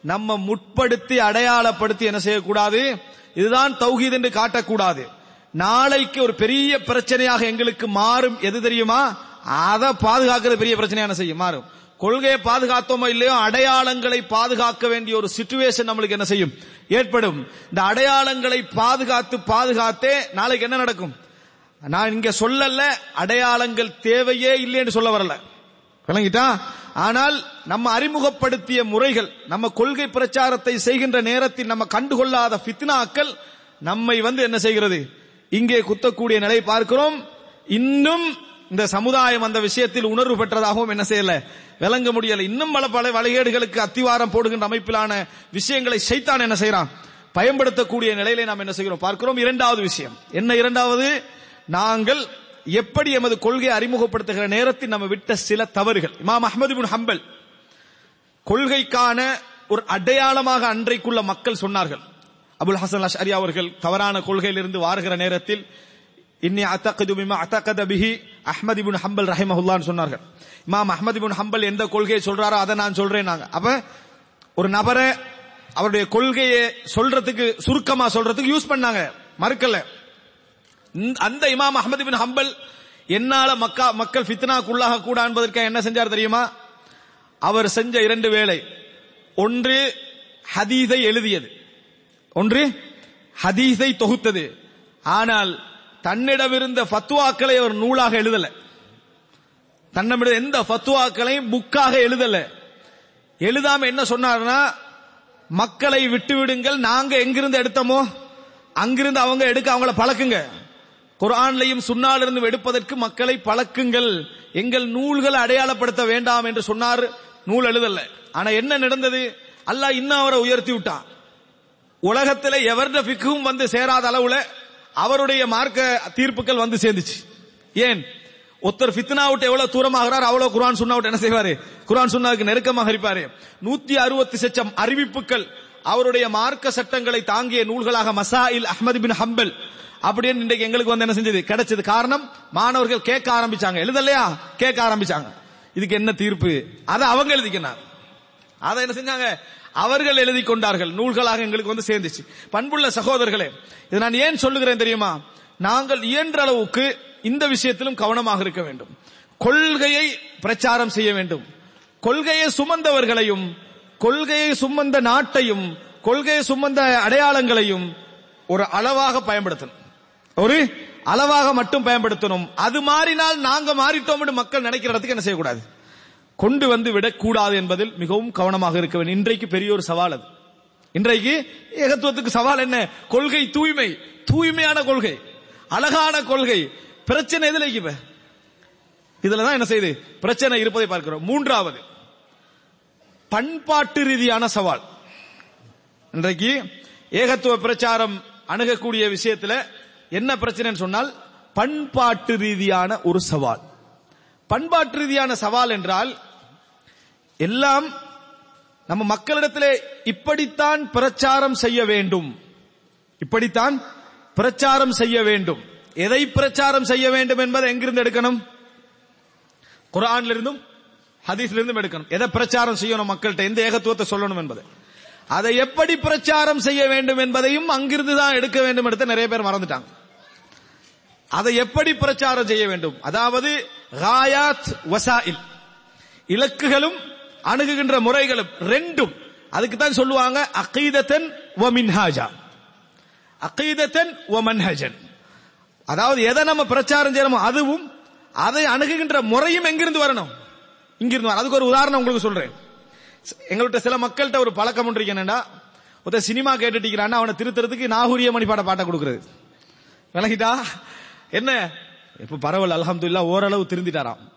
B: நம்ம முற்படுத்தி அடையாளப்படுத்தி என்ன செய்யக்கூடாது? இதுதான் தௌஹீத் என்று காட்டக்கூடாது. நாளைக்கு ஒரு பெரிய பிரச்சனையாக எங்களுக்கு மாறும். எது தெரியுமா? அதை பாதுகாக்கிறது பெரிய பிரச்சனையான என்ன செய்யும்? மாறும். கொள்கையை பாதுகாத்தோமோ இல்லையோ அடையாளங்களை பாதுகாக்க வேண்டிய ஒரு சிச்சுவேஷன் நம்மளுக்கு என்ன செய்யும்? ஏற்படும். இந்த அடையாளங்களை பாதுகாத்து பாதுகாத்தே நாளைக்கு என்ன நடக்கும்? நான் இங்க சொல்லல அடையாளங்கள் தேவையே இல்லைன்னு சொல்ல வரல. விளங்கிட்டா? ஆனால் நம்ம அறிமுகப்படுத்திய முறைகள் நம்ம கொள்கை பிரச்சாரத்தை செய்கின்ற நேரத்தில் நம்ம கண்டுகொள்ளாத பித்னாக்கள் நம்மை வந்து என்ன செய்கிறது? இங்கே குத்தக்கூடிய நிலை பார்க்கிறோம். இன்னும் இந்த சமுதாயம் அந்த விஷயத்தில் உணர்வு பெற்றதாகவும் என்ன செய்யல? விளங்க முடியல. இன்னும் பல பல வழிகேடுகளுக்கு அத்திவாரம் போடுகின்ற அமைப்பிலான விஷயங்களை சைத்தான் என்ன செய்யறான் பயன்படுத்தக்கூடிய நிலையிலே நாம் என்ன செய்கிறோம்? பார்க்கிறோம் இரண்டாவது விஷயம். என்ன இரண்டாவது? நாங்கள் எப்படி எமது கொள்கையை அறிமுகப்படுத்துகிற நேரத்தில் நம்ம விட்ட சில தவறுகள். இமாம் அஹமது பின் ஹம்பல் கொள்கைக்கான ஒரு அடையாளமாக அன்றைக்குள்ள மக்கள் சொன்னார்கள். அபுல் ஹசன் அரியா அவர்கள் தவறான கொள்கையிலிருந்து வாருகிற நேரத்தில் இன்னி அத்தகது பிமா அத்தகத பிஹி அஹ்மது இப்னு ஹம்பல் ரஹிமஹுல்லான்னு சொன்னார்கள். இமாம் அஹ்மது இப்னு ஹம்பல் எந்த கொள்கையை சொல்றாரோ அதை நான் சொல்றேன் நாங்க. அப்ப ஒரு நபரை அவருடைய கொள்கையை சொல்றதுக்கு சுருக்கமா சொல்றதுக்கு யூஸ் பண்ணாங்க. மறுக்கல. அந்த இமாம் அஹமது பின் ஹம்பல் என்னால மக்கா மக்கள் ஃபித்னாக்குள்ளாக கூட என்பதற்காக என்ன செஞ்சார் தெரியுமா? அவர் செஞ்ச இரண்டு வேலை. ஒன்று ஹதீஸை எழுதியது. ஒன்று ஹதீஸை தொகுத்தது. ஆனால் தன்னிடமிருந்த ஃபத்துவாக்களை அவர் நூலாக எழுதல. தன்னிடம் எந்த ஃபத்துவாக்களையும் புக்காக எழுதல. எழுதாம என்ன சொன்னார்னா மக்களை விட்டு விடுங்கள் நாங்க எங்கிருந்து எடுத்தோமோ அங்கிருந்து அவங்க எடுக்க அவங்கள பழக்குங்க. குரான்லையும் சுண்ணாலிருந்து எடுப்பதற்கு மக்களை பழக்குங்கள். எங்கள் நூல்களை அடையாளப்படுத்த வேண்டாம் என்று சொன்னார். நூல் எழுதல. ஆனா என்ன நடந்தது? அல்லாஹ் இன்னும் அவரை உயர்த்தி விட்டான். உலகத்தில் எவருடைய ஃபிக்கும் வந்து சேராத அளவுல அவருடைய மார்க்க தீர்ப்புகள் வந்து சேர்ந்துச்சு. ஏன்? ஒருத்தர் ஃபித்னா விட்டு எவ்வளவு தூரமாகிறார் அவ்வளவு குரான் சுண்ணா விட்டு என்ன செய்வாரு? குரான் சுண்ணாவுக்கு நெருக்கமாக இருப்பாரு நூத்தி அறுபத்தி சச்சம் அறிவிப்புகள் அவருடைய மார்க்க சட்டங்களை தாங்கிய நூல்களாக மசாயில் அஹ்மது பின் ஹம்பல். அப்படின்னு இன்றைக்கு எங்களுக்கு வந்து என்ன செஞ்சது? கிடைச்சது காரணம் மாணவர்கள் கேட்க ஆரம்பிச்சாங்க. எழுதலையா? கேட்க ஆரம்பிச்சாங்க. இதுக்கு என்ன தீர்ப்பு? அதை அவங்க எழுதிக்கினார் அதை என்ன செஞ்சாங்க? அவர்கள் எழுதி கொண்டார்கள். நூல்களாக எங்களுக்கு வந்து சேர்ந்துச்சு. பண்புள்ள சகோதரர்களே இது நான் ஏன் சொல்லுகிறேன் தெரியுமா? நாங்கள் இயன்ற அளவுக்கு இந்த விஷயத்திலும் கவனமாக இருக்க வேண்டும். கொள்கையை பிரச்சாரம் செய்ய வேண்டும். கொள்கையை சுமந்தவர்களையும் கொள்கையை சுமந்த நாட்டையும் கொள்கையை சுமந்த அடையாளங்களையும் ஒரு அளவாக பயன்படுத்தணும். ஒரு அளவாக மட்டும் பயன்படுத்தணும். அது மாறினால் நாங்க மாறிட்டோம் என்று மக்கள் நினைக்கிற இடத்துக்கு என்ன செய்யக்கூடாது? கொண்டு வந்து விடக்கூடாது என்பதில் மிகவும் கவனமாக இருக்க வேண்டும். இன்றைக்கு பெரிய ஒரு சவால் அது. இன்றைக்கு ஏகத்துவத்துக்கு சவால் என்ன? கொள்கை தூய்மை. தூய்மையான கொள்கை. அழகான கொள்கை. பிரச்சனை எதுல இப்ப இதுலதான் என்ன செய்யுது பிரச்சனை இருப்பதை பார்க்கிறோம். மூன்றாவது. பண்பாட்டு ரீதியான சவால். இன்றைக்கு ஏகத்துவ பிரச்சாரம் அணுகக்கூடிய விஷயத்துல என்ன பிரச்சனைன்னு சொன்னால் பண்பாட்டு ரீதியான ஒரு சவால். பண்பாட்டு ரீதியான சவால் என்றால் எல்லாம் நம்ம மக்களிடத்திலே இப்படித்தான் பிரச்சாரம் செய்ய வேண்டும். இப்படித்தான் பிரச்சாரம் செய்ய வேண்டும். எதை பிரச்சாரம் செய்ய வேண்டும் என்பதை எங்கிருந்து எடுக்கணும்? குரான்ல இருந்தும் ஹதீஸ்ல இருந்தும் எடுக்கணும். எதை பிரச்சாரம் செய்யணும் மக்கள்கிட்ட? எந்த ஏகத்துவத்தை சொல்லணும் என்பதை. அதை எப்படி பிரச்சாரம் செய்ய வேண்டும் என்பதையும் அங்கிருந்து தான் எடுக்க வேண்டும் எடுத்து நிறைய பேர் மறந்துட்டாங்க. அதை எப்படி பிரச்சாரம் செய்ய வேண்டும்? அதாவது காயாத் வசாயில். இலக்குகளும் அணுகுகின்ற முறைகளும் ரெண்டும். அதுக்கு தான் சொல்லுவாங்க அகீதத்தன் வ மின்ஹாஜா. அகீதத்தன் வ அதாவது எதை நம்ம பிரச்சாரம் செய்யணுமோ அதுவும் அதை அணுகுகின்ற முறையும் எங்கிருந்து வரணும்? இங்கிருந்து வர அதுக்கு ஒரு உதாரணம் உங்களுக்கு சொல்றேன். எங்கள்கிட்ட சில மக்கள்கிட்ட ஒரு பழக்கம் ஒன்று இருக்கு என்னன்னா ஒருத்தர் சினிமா கேட்டுட்டு அவனை திருத்துறதுக்கு நாகூரிய மணிப்பாட பாட்டை கொடுக்குறது. விளங்கிட்டா? என்ன? இப்ப பரவல் அலமதுல்லா ஓரளவு திருந்திட்டாராம்.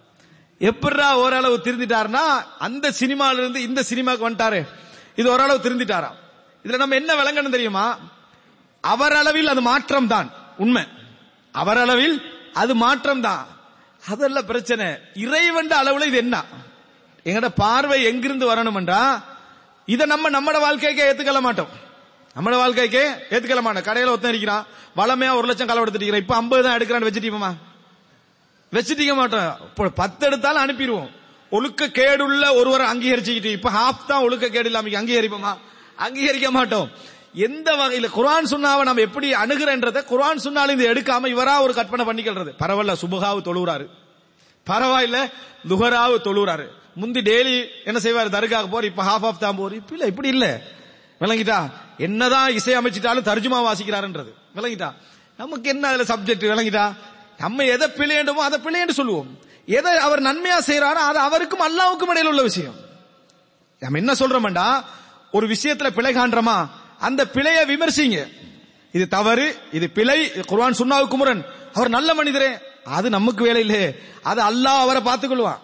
B: எப்படா ஓரளவு திருந்திட்டாருன்னா அந்த சினிமால இருந்து இந்த சினிமாக்கு வந்துட்டாரு. இது ஓரளவு திருந்திட்டாராம். இதுல நம்ம என்ன விளங்கணும் தெரியுமா? அவரளவில் அது மாற்றம் தான் உண்மை. அவரளவில் அது மாற்றம் தான் அதல்ல பிரச்சனை. இறைவண்ட அளவுல இது என்ன? எங்கட பார்வை எங்கிருந்து வரணும்ன்றா இதை நம்ம நம்மட வாழ்க்கைக்கே ஏத்துக்கல மாட்டோம். நம்மட வாழ்க்கைக்கே ஏத்துக்கல மாட்டோம். கடையில ஒருத்தன் இருக்கிறான். வளமையா ஒரு லட்சம் களை எடுத்துட்டு இப்ப ஐம்பது தான் எடுக்கிறான்னு வச்சுட்டீமா வச்சுட்டீங்க மாட்டோம். இப்போ பத்து எடுத்தாலும் அனுப்பிடுவோம். ஒழுக்க கேடுள்ள ஒருவரை அங்கீகரிச்சுக்கிட்டு இப்ப ஹாஃப் தான் ஒழுக்க கேடு இல்லாம அங்கீகரிப்போமா? அங்கீகரிக்க மாட்டோம். எந்த வகையில குர்ஆன் சுண்ணாவை நம்ம எப்படி அணுகிறன்றத குர்ஆன் சுண்ணாலும் இது எடுக்காம இவரா ஒரு கற்பனை பண்ணிக்கிறது பரவாயில்ல சுபகாவு தொழுகிறாரு பரவாயில்ல துஹராவு தொழுகிறாரு முந்தி டெய்லி என்ன செய்வார்? தர்காக்கு போற இப்ப ஹாஃப் ஆஃப் தான் போற. இப்ப இல்ல இப்படி இல்ல. விளங்கிட்டா? என்னதான் இசை அமைச்சிட்டாலும் தர்ஜுமா வாசிக்கிறாருன்றது. விளங்கிட்டா? நமக்கு என்ன அதுல சப்ஜெக்ட் விளங்கிட்டா? நம்ம எதை பிழையண்டுமோ அதை பிழையண்டு சொல்லுவோம். எதை அவர் நன்மையா செய்யறாரோ அது அவருக்கும் அல்லாவுக்கும் இடையில உள்ள விஷயம். நம்ம என்ன சொல்றோம்டா ஒரு விஷயத்துல பிழை காண்றோமா? அந்த பிழையை விமர்சிங்க. இது தவறு இது பிழை குர்வான் சுண்ணாவுக்கு சுன்னாவுக்கு முரண். அவர் நல்ல மனிதரே அது நமக்கு வேலை இல்லையே. அது அல்லாஹ் அவரை பார்த்துக்கொள்வான்.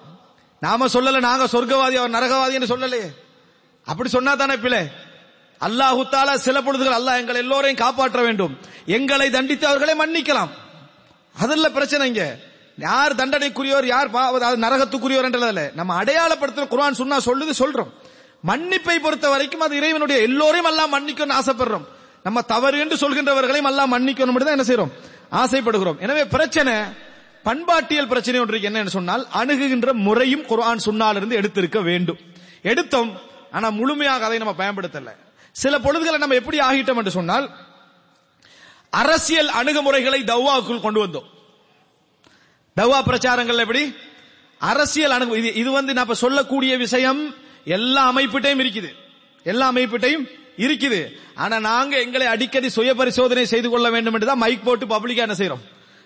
B: நாம சொல்லல நாங்க சொர்க்கவாதி அவர் நரகவாதி என்று சொல்லலையே. அப்படி சொன்னா தானே பிழை. அல்லாஹு தாலா சில பொழுதுகள் அல்லாஹ் எங்களை எல்லோரையும் காப்பாற்ற வேண்டும். எங்களை தண்டித்து அவர்களை மன்னிக்கலாம். அதல்ல பிரச்சனை இங்க. யார் தண்டனைக்குரியோர் யார் பா- நரகத்துக்குரியோர் என்றதில்ல நம்ம அடையாளப்படுத்துற குரான் சொன்னா சொல்லுது சொல்றோம். மன்னிப்பை பொறுத்த வரைக்கும் அது இறைவனுடைய எல்லோரையும் எல்லாம் மன்னிக்கணும்னு ஆசைப்படுறோம். நம்ம தவறு என்று சொல்கின்றவர்களையும் எல்லாம் மன்னிக்கணும் தான் என்ன செய்யறோம் ஆசைப்படுகிறோம். எனவே பிரச்சனை பண்பாட்டியல் பிரச்சனை ஒன்று என்ன சொன்னால் அணுகுகின்ற முறையும் குர்ஆன் சுன்னாலிருந்து எடுத்திருக்க வேண்டும். எடுத்தோம் ஆனா முழுமையாக அதை நம்ம பயன்படுத்தல. சில பொழுதுகளை நம்ம எப்படி ஆகிட்டோம் என்று சொன்னால் அரசியல் அணுகுமுறைகளை தவ்வாவுக்குள் கொண்டு வந்தோம். தவ்வா பிரச்சாரங்கள் எப்படி? அரசியல் அணுகு இது இது வந்து நான் சொல்லக்கூடிய விஷயம் எல்லா அமைப்பிட்டையும் இருக்குது. எல்லா அமைப்பிட்டையும் இருக்குது. ஆனா நாங்க எங்களை அடிக்கடி சுய பரிசோதனை செய்து கொள்ள வேண்டும் என்று தான் மைக் போட்டு பப்ளிக்கா என்ன செய்யறோம்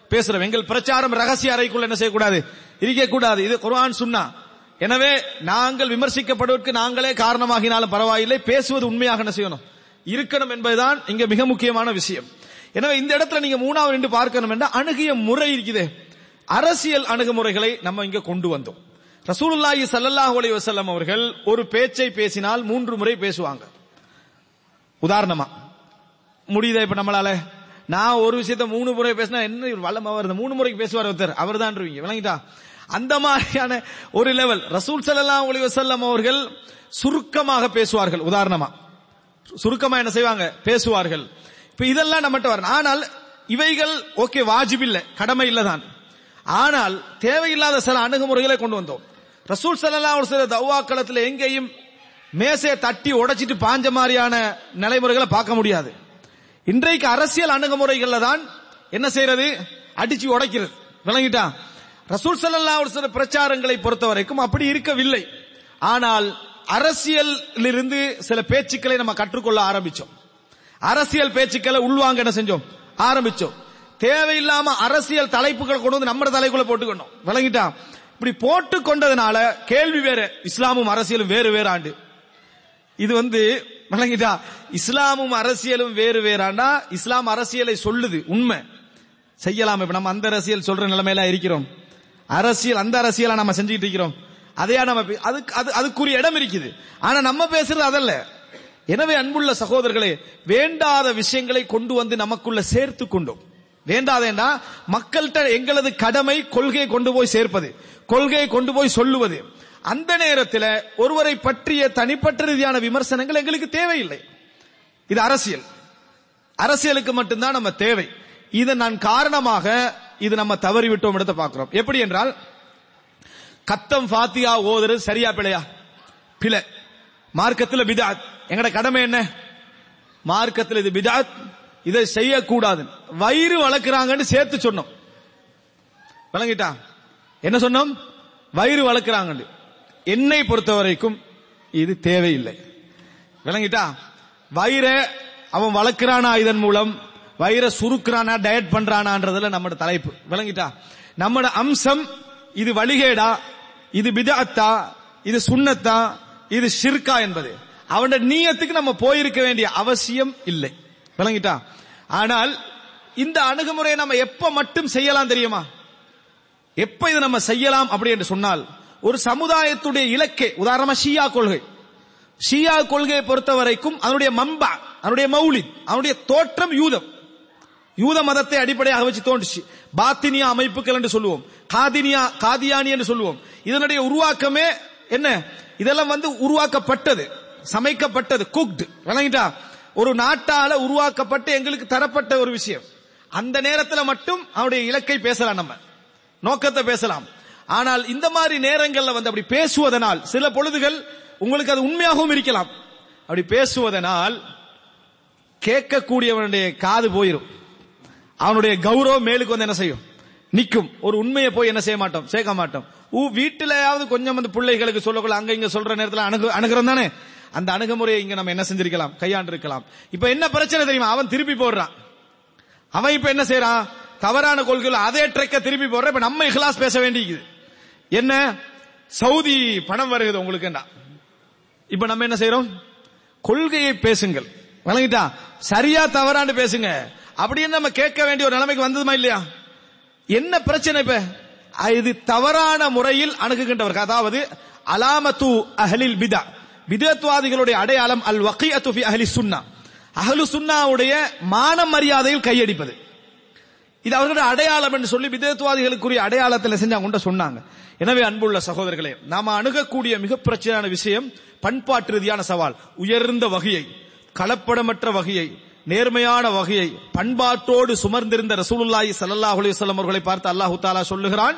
B: பேசுறோம். எங்கள் பிரச்சாரம் ரகசிய அறைக்குள்ள என்ன செய்யக்கூடாது? இருக்கக்கூடாது. இது குர்ஆன் சுன்னா. எனவே நாங்கள் விமர்சிக்கப்படுவதற்கு நாங்களே காரணமாகினாலும் பரவாயில்லை. பேசுவது உண்மையாக என்ன செய்யணும்? இருக்கணும் என்பதுதான் இங்க மிக முக்கியமான விஷயம். எனவே இந்த இடத்துல நீங்க மூணாவது நின்று பார்க்கணும் என்ற அணுகிய முறை இருக்குது. அரசியல் அணுகுமுறைகளை நம்ம இங்க கொண்டு வந்தோம். ரசூலுல்லாஹி ஸல்லல்லாஹு அலைஹி வஸல்லம் அவர்கள் ஒரு பேச்சை பேசினால் மூன்று முறை பேசுவாங்க. உதாரணமா முடியுதா இப்ப நம்மளால? நான் ஒரு விஷயத்த மூணு முறை பேசினா என்ன இவர் வல்லமா வருது மூணு முறைக்கு பேசுவார் ஒருத்தர்? அவர் தான் விளங்கிட்டா? அந்த மாதிரியான ஒரு லெவல் ரசூல் ஸல்லல்லாஹு ஒளி வசல்லம் அவர்கள் சுருக்கமாக பேசுவார்கள். உதாரணமா சுருக்கமா என்ன செய்வாங்க? பேசுவார்கள். இப்ப இதெல்லாம் நம்மகிட்ட வரணும். ஆனால் இவைகள் ஓகே வாஜிப் இல்லை கடமை இல்லதான். ஆனால் தேவையில்லாத சில அணுகுமுறைகளை கொண்டு வந்தோம். ரசூல் சல்லல்லா ஒரு சில வஸல்லம் களத்தில் எங்கேயும் மேசையை தட்டி உடைச்சிட்டு பாஞ்ச மாதிரியான நிலைமுறைகளை பார்க்க முடியாது. இன்றைக்கு அரசியல் அணுகுமுறைகள்ல தான் என்ன செய்யறது? அடிச்சு உடைக்கிறது. விளங்கிட்டா? ரசூல் ஸல்லல்லாஹு ஒரு சில பிரச்சாரங்களை பொறுத்த வரைக்கும் அப்படி இருக்கவில்லை. ஆனால் அரசியலிருந்து சில பேச்சுக்களை நம்ம கற்றுக்கொள்ள ஆரம்பிச்சோம். அரசியல் பேச்சுக்களை உள்வாங்க என்ன செஞ்சோம்? ஆரம்பிச்சோம். தேவையில்லாம அரசியல் தலைப்புகளை கொண்டு வந்து நம்ம தலைக்குள்ள போட்டுக்கணும். விளங்கிட்டா? இப்படி போட்டு கொண்டதுனால கேள்வி வேற இஸ்லாமும் அரசியலும் வேறு வேறாண்டு இது வந்து விளங்கிட்டா? இஸ்லாமும் அரசியலும் வேறு வேறாண்டா இஸ்லாம் அரசியலை சொல்லுது உண்மை. செய்யலாம் இப்ப நம்ம அந்த அரசியல் சொல்ற நிலைமையில இருக்கிறோம். அரசியல் அந்த அரசியலா நம்ம செஞ்சுக்கிட்டு இருக்கிறோம். அதையா நம்ம பே- அதுக்கு அது அதுக்குரிய இடம் இருக்குது. ஆனா நம்ம பேசுறது அதல்ல. எனவே அன்புள்ள சகோதரர்களே வேண்டாத விஷயங்களை கொண்டு வந்து நமக்குள்ள சேர்த்து கொண்டோம். வேண்டாதேண்டா மக்கள்கிட்ட எங்களது கடமை கொள்கையை கொண்டு போய் சேர்ப்பது கொள்கையை கொண்டு போய் சொல்லுவது. அந்த நேரத்தில் ஒருவரை பற்றிய தனிப்பட்ட ரீதியான விமர்சனங்கள் எங்களுக்கு தேவையில்லை. இது அரசியல். அரசியலுக்கு மட்டும்தான் நம்ம தேவை. இதை நான் காரணமாக இது நம்ம தவறி விட்டோம் இடத்தை பார்க்கிறோம். எப்படி என்றால் கத்தம் ஃபாத்தியா ஓதுறது சரியா பிழையா? பிழை. மார்க்கத்தில் பிதாத். எங்கட கடமை என்ன? மார்க்கத்தில் இது பிதாத். இதை செய்யக்கூடாது வயிறு வளர்க்குறாங்கன்னு சேர்த்து சொன்னோம். விளங்கிட்டா? என்ன சொன்னோம்? வயிறு வளர்க்குறாங்கன்னு. என்னை பொறுத்த வரைக்கும் இது தேவையில்லை. விளங்கிட்டா? வயிறை அவன் வளர்க்கிறானா இதன் மூலம்? வயிறை சுருக்கிறானா டயட் பண்றானான்றதுல நம்ம தலைப்பு. விளங்கிட்டா? நம்மட அம்சம் இது வழிகேடா. இது பிதாத்தா. இது சுண்ணத்தா. இது ஷிர்கா என்பது. அவனோட நீயத்துக்கு நம்ம போயிருக்க வேண்டிய அவசியம் இல்லை. விளங்கிட்டா? ஆனால் இந்த அணுகுமுறையை நம்ம எப்ப மட்டும் செய்யலாம் தெரியுமா? எப்ப இது நம்ம செய்யலாம் அப்படி என்று சொன்னால் ஒரு சமுதாயத்துடைய இலக்கே உதாரணமா ஷியா கொள்கை. ஷியா கொள்கையை பொறுத்த வரைக்கும் அதனுடைய மம்பா அதனுடைய மௌலி அதனுடைய தோற்றம் யூதம். யூத மதத்தை அடிப்படையாக வச்சு தோன்றுச்சு. பாத்தினியா அமைப்புகள் என்று சொல்லுவோம். காதினியா காதியானி என்று சொல்லுவோம். இதனுடைய உருவாக்கமே என்ன? இதெல்லாம் வந்து உருவாக்கப்பட்டது சமைக்கப்பட்டது குக்டு விளங்கிட்டா? ஒரு நாட்டால உருவாக்கப்பட்டு எங்களுக்கு தரப்பட்ட ஒரு விஷயம். அந்த நேரத்தில் மட்டும் அவருடைய இலக்கை பேசலாம் நம்ம. நோக்கத்தை பேசலாம். ஆனால் இந்த மாதிரி நேரங்கள்ல வந்து அப்படி பேசுவதனால் சில பொழுதுகள் உங்களுக்கு அது உண்மையாகவும் இருக்கலாம். அப்படி பேசுவதனால் கேட்கக்கூடியவனுடைய காது போயிரும். அவனுடைய கௌரவம் மேலுக்கு வந்து என்ன செய்யும்? நிற்கும். ஒரு உண்மையை போய் என்ன செய்ய மாட்டோம்? சேர்க்க மாட்டோம். ஊ வீட்டிலையாவது கொஞ்சம் வந்து பிள்ளைகளுக்கு சொல்லக்குள்ள அங்க இங்க சொல்ற நேரத்தில் அணுகு அணுகிறோம் தானே? அந்த அணுகுமுறையை இங்க நம்ம என்ன செஞ்சிருக்கலாம்? கையாண்டு இருக்கலாம் இப்ப என்ன பிரச்சனை தெரியுமா? அவன் திருப்பி போடுறான். அவன் இப்ப என்ன செய்யறான்? தவறான கொள்கையில் அதே ட்ரெக்க திருப்பி போடுற இப்ப நம்ம இஹ்லாஸ் பேச வேண்டியது என்ன? சவுதி பணம் வருகிறது உங்களுக்கு என்ன? இப்ப நம்ம என்ன செய்யறோம் கொள்கையை பேசுங்கள். வழங்கிட்டா? சரியா தவறான்னு பேசுங்க. அப்படின்னு நம்ம கேட்க வேண்டிய ஒரு நிலைமைக்கு வந்ததுமா இல்லையா? என்ன பிரச்சனை இப்ப? இது தவறான முறையில் அணுகுகின்றவர்கள். அதாவது அலாமத்து அஹலில் பிதா. பிதத்வாதிகளுடைய அடையாளம் அல் வக்கியத்து ஃபி அஹலி சுன்னா. அஹலு சுன்னாவுடைய மான மரியாதையில் கையடிப்பது. இது அவர்களுடைய அடையாளம் என்று சொல்லி விதத்துவாதிகளுக்குரிய அடையாளத்தில் செஞ்சாங்க கொண்ட சொன்னாங்க. எனவே அன்புள்ள சகோதரர்களே நாம அணுகக்கூடிய மிக பிரச்சனையான விஷயம் பண்பாட்டு ரீதியான சவால். உயர்ந்த வகையை கலப்படமற்ற வகையை நேர்மையான வகையை பண்பாட்டோடு சுமர்ந்திருந்த ரசூலுல்லாஹி ஸல்லல்லாஹு அலைஹி வஸல்லம் அவர்களை பார்த்து அல்லாஹு தாலா சொல்லுகிறான்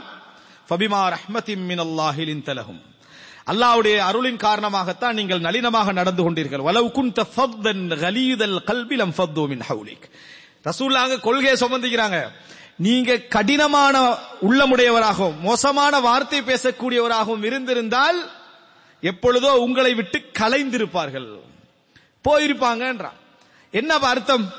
B: ஃபபிமா ரஹ்மத்தின் அல்லாஹிலின் தலகும் அல்லாஹ்வுடைய அருளின் காரணமாகத்தான் நீங்கள் நளினமாக நடந்து கொண்டீர்கள். வலவ் குன்த ஃபத்தன் கலீதல் கல்பி ஃபத்து மின் ஹவுலிக். ரசூல்லாங்க கொள்கையை சுமந்திக்கிறாங்க. நீங்க கடினமான உள்ளமுடையவராகவும் மோசமான வார்த்தை பேசக்கூடியவராகவும் இருந்திருந்தால் எப்பொழுதோ உங்களை விட்டு கலைந்திருப்பார்கள். போயிருப்பாங்கன்றான். என்ன அர்த்தம்?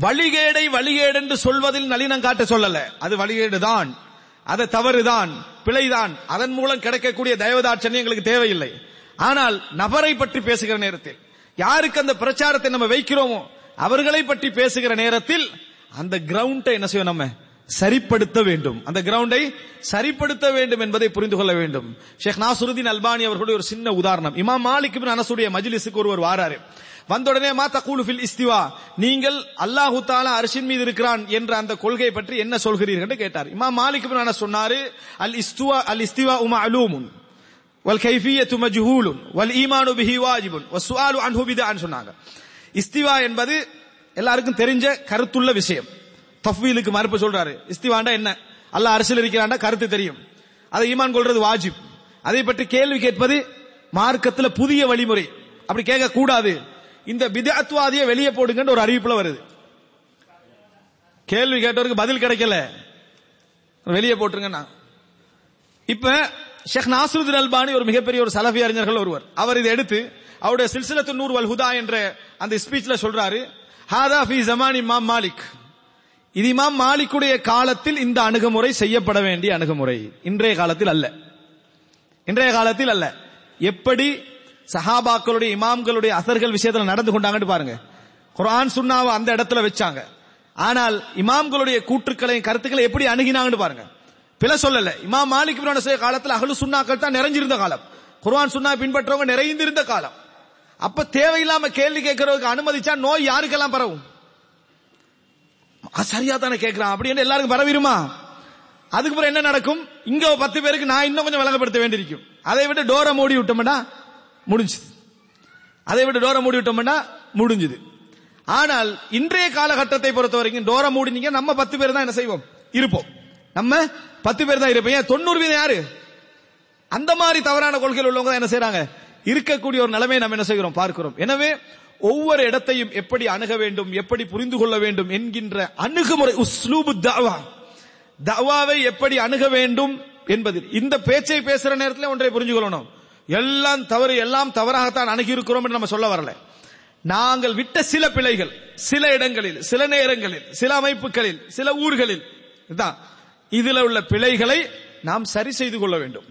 B: வழிகேடை வழிகேடு என்று சொல்வதில் நளினம் காட்ட சொல்லல. அது வழிகேடுதான். அது தவறுதான். பிழைதான். அதன் மூலம் கிடைக்கக்கூடிய தயவதாட்சணி எங்களுக்கு தேவையில்லை. ஆனால் நபரை பற்றி பேசுகிற நேரத்தில் யாருக்கு அந்த பிரச்சாரத்தை நம்ம வைக்கிறோமோ அவர்களை பற்றி பேசுகிற நேரத்தில் அந்த கிரவுண்டை என்ன செய்யும் நம்ம? சரிப்படுத்த வேண்டும். அந்த கிரவுண்டை சரிப்படுத்த வேண்டும் என்பதை புரிந்து கொள்ள வேண்டும். ஷேக் நாசுருதீன் அல்பானி அவர்களுடைய ஒரு சின்ன உதாரணம். இமாம் மாலிக் அனசுடைய மஜ்லிஸுக்கு ஒருவர் வாராரு. வந்த உடனே மா தகூலு ஃபில் இஸ்திவா? நீங்கள் அல்லாஹு தாலா அரிசின் மீது இருக்கிறான் என்ற அந்த கொள்கையை பற்றி என்ன சொல்கிறீர்கள்? என்று கேட்டார். இமாம் மாலிக் அனஸ் சொன்னாரு அல் இஸ்துவா அல் இஸ்திவா உமா அலூமுன் வல் கைஃபியத்து மஜ்ஹூலுன் வல் ஈமானு பிஹி வாஜிபுன் வஸ்ஸுஆலு அன்ஹு பிதஅன் சொன்னாங்க. இஸ்திவா என்பது எல்லாருக்கும் தெரிஞ்ச கருத்துள்ள விஷயம். தஃவீலுக்கு மறுப்பு சொல்றாரு. இஸ்திவாண்டா என்ன? அல்ல அரசியல் இருக்கிறாண்டா? கருத்து தெரியும். அதை ஈமான் கொள்றது வாஜிப். அதை பற்றி கேள்வி கேட்பது மார்க்கத்தில் புதிய வழிமுறை. அப்படி கேட்க கூடாது இந்த விதத்துவாதியை வெளியே போடுங்கன்னு ஒரு அறிவிப்புல வருது. கேள்வி கேட்டவருக்கு பதில் கிடைக்கல. வெளியே போட்டுருங்கண்ணா. இப்ப ஷேக் நாசருதீன் அல்பானி ஒரு மிகப்பெரிய ஒரு சலஃபி அறிஞர்கள் ஒருவர். அவர் இதை எடுத்து அவருடைய சில்சிலத்து நூறு வல் ஹுதா என்ற அந்த ஸ்பீச்ல சொல்றாரு. ஹாதா ஃபி ஜமானி இமாம் மாலிக். இது இமாம் மாலிக்குடைய காலத்தில் இந்த அணுகுமுறை செய்யப்பட வேண்டிய அணுகுமுறை. இன்றைய காலத்தில் அல்ல. இன்றைய காலத்தில் அல்ல. எப்படி சஹாபாக்களுடைய இமாம்களுடைய அசர்கள் விஷயத்தில் நடந்து கொண்டாங்கன்னு பாருங்க. குரான் சுன்னாவை அந்த இடத்துல வச்சாங்க. ஆனால் இமாம்களுடைய கூற்றுக்களையும் கருத்துக்களை எப்படி அணுகினாங்கன்னு பாருங்க. பில சொல்லல. இமாம் மாலிக் காலத்தில் அகலு சுண்ணாக்கள் தான் நிறைஞ்சிருந்த காலம். குர்வான் சுண்ணா பின்பற்றவங்க நிறைந்திருந்த காலம். அப்ப தேவையில்லாம கேள்வி கேட்கறவங்க அனுமதிச்சா நோய் யாருக்கெல்லாம் பரவும்? சரியா தானே கேட்கிறான் அப்படின்னு எல்லாருக்கும் பரவிருமா அதுக்கப்புறம் என்ன நடக்கும்? இங்க பத்து பேருக்கு நான் இன்னும் கொஞ்சம் விளங்கப்படுத்த வேண்டியிருக்கும். அதை விட்டு டோரை மூடி விட்டோம்னா முடிஞ்சுது. அதை விட்டு டோரை மூடி விட்டோம்னா முடிஞ்சுது. ஆனால் இன்றைய காலகட்டத்தை பொறுத்த வரைக்கும் டோரை மூடினீங்க நம்ம பத்து பேர் தான் என்ன செய்வோம்? இருப்போம். நம்ம பத்து பேர் தான் இருப்போம். ஏன்? தொண்ணூறு வீதம் யாரு? அந்த மாதிரி தவறான கொள்கையில் உள்ளவங்க தான் என்ன செய்யறாங்க இருக்கக்கூடிய ஒரு நிலைமையை நம்ம என்ன செய்கிறோம்? பார்க்கிறோம். எனவே ஒவ்வொரு இடத்தையும் எப்படி அணுக வேண்டும் எப்படி புரிந்து கொள்ள வேண்டும் என்கின்ற அணுகுமுறை உஸ்லூபு தவா தவாவை எப்படி அணுக வேண்டும் என்பதில். இந்த பேச்சை பேசுற நேரத்தில் ஒன்றை புரிஞ்சு கொள்ளணும். எல்லாம் தவறு எல்லாம் தவறாகத்தான் அணுகி இருக்கிறோம் என்று நம்ம சொல்ல வரல. நாங்கள் விட்ட சில பிழைகள் சில இடங்களில் சில நேரங்களில் சில அமைப்புகளில் சில ஊர்களில் இதான் இதுல உள்ள பிழைகளை நாம் சரி செய்து கொள்ள வேண்டும்.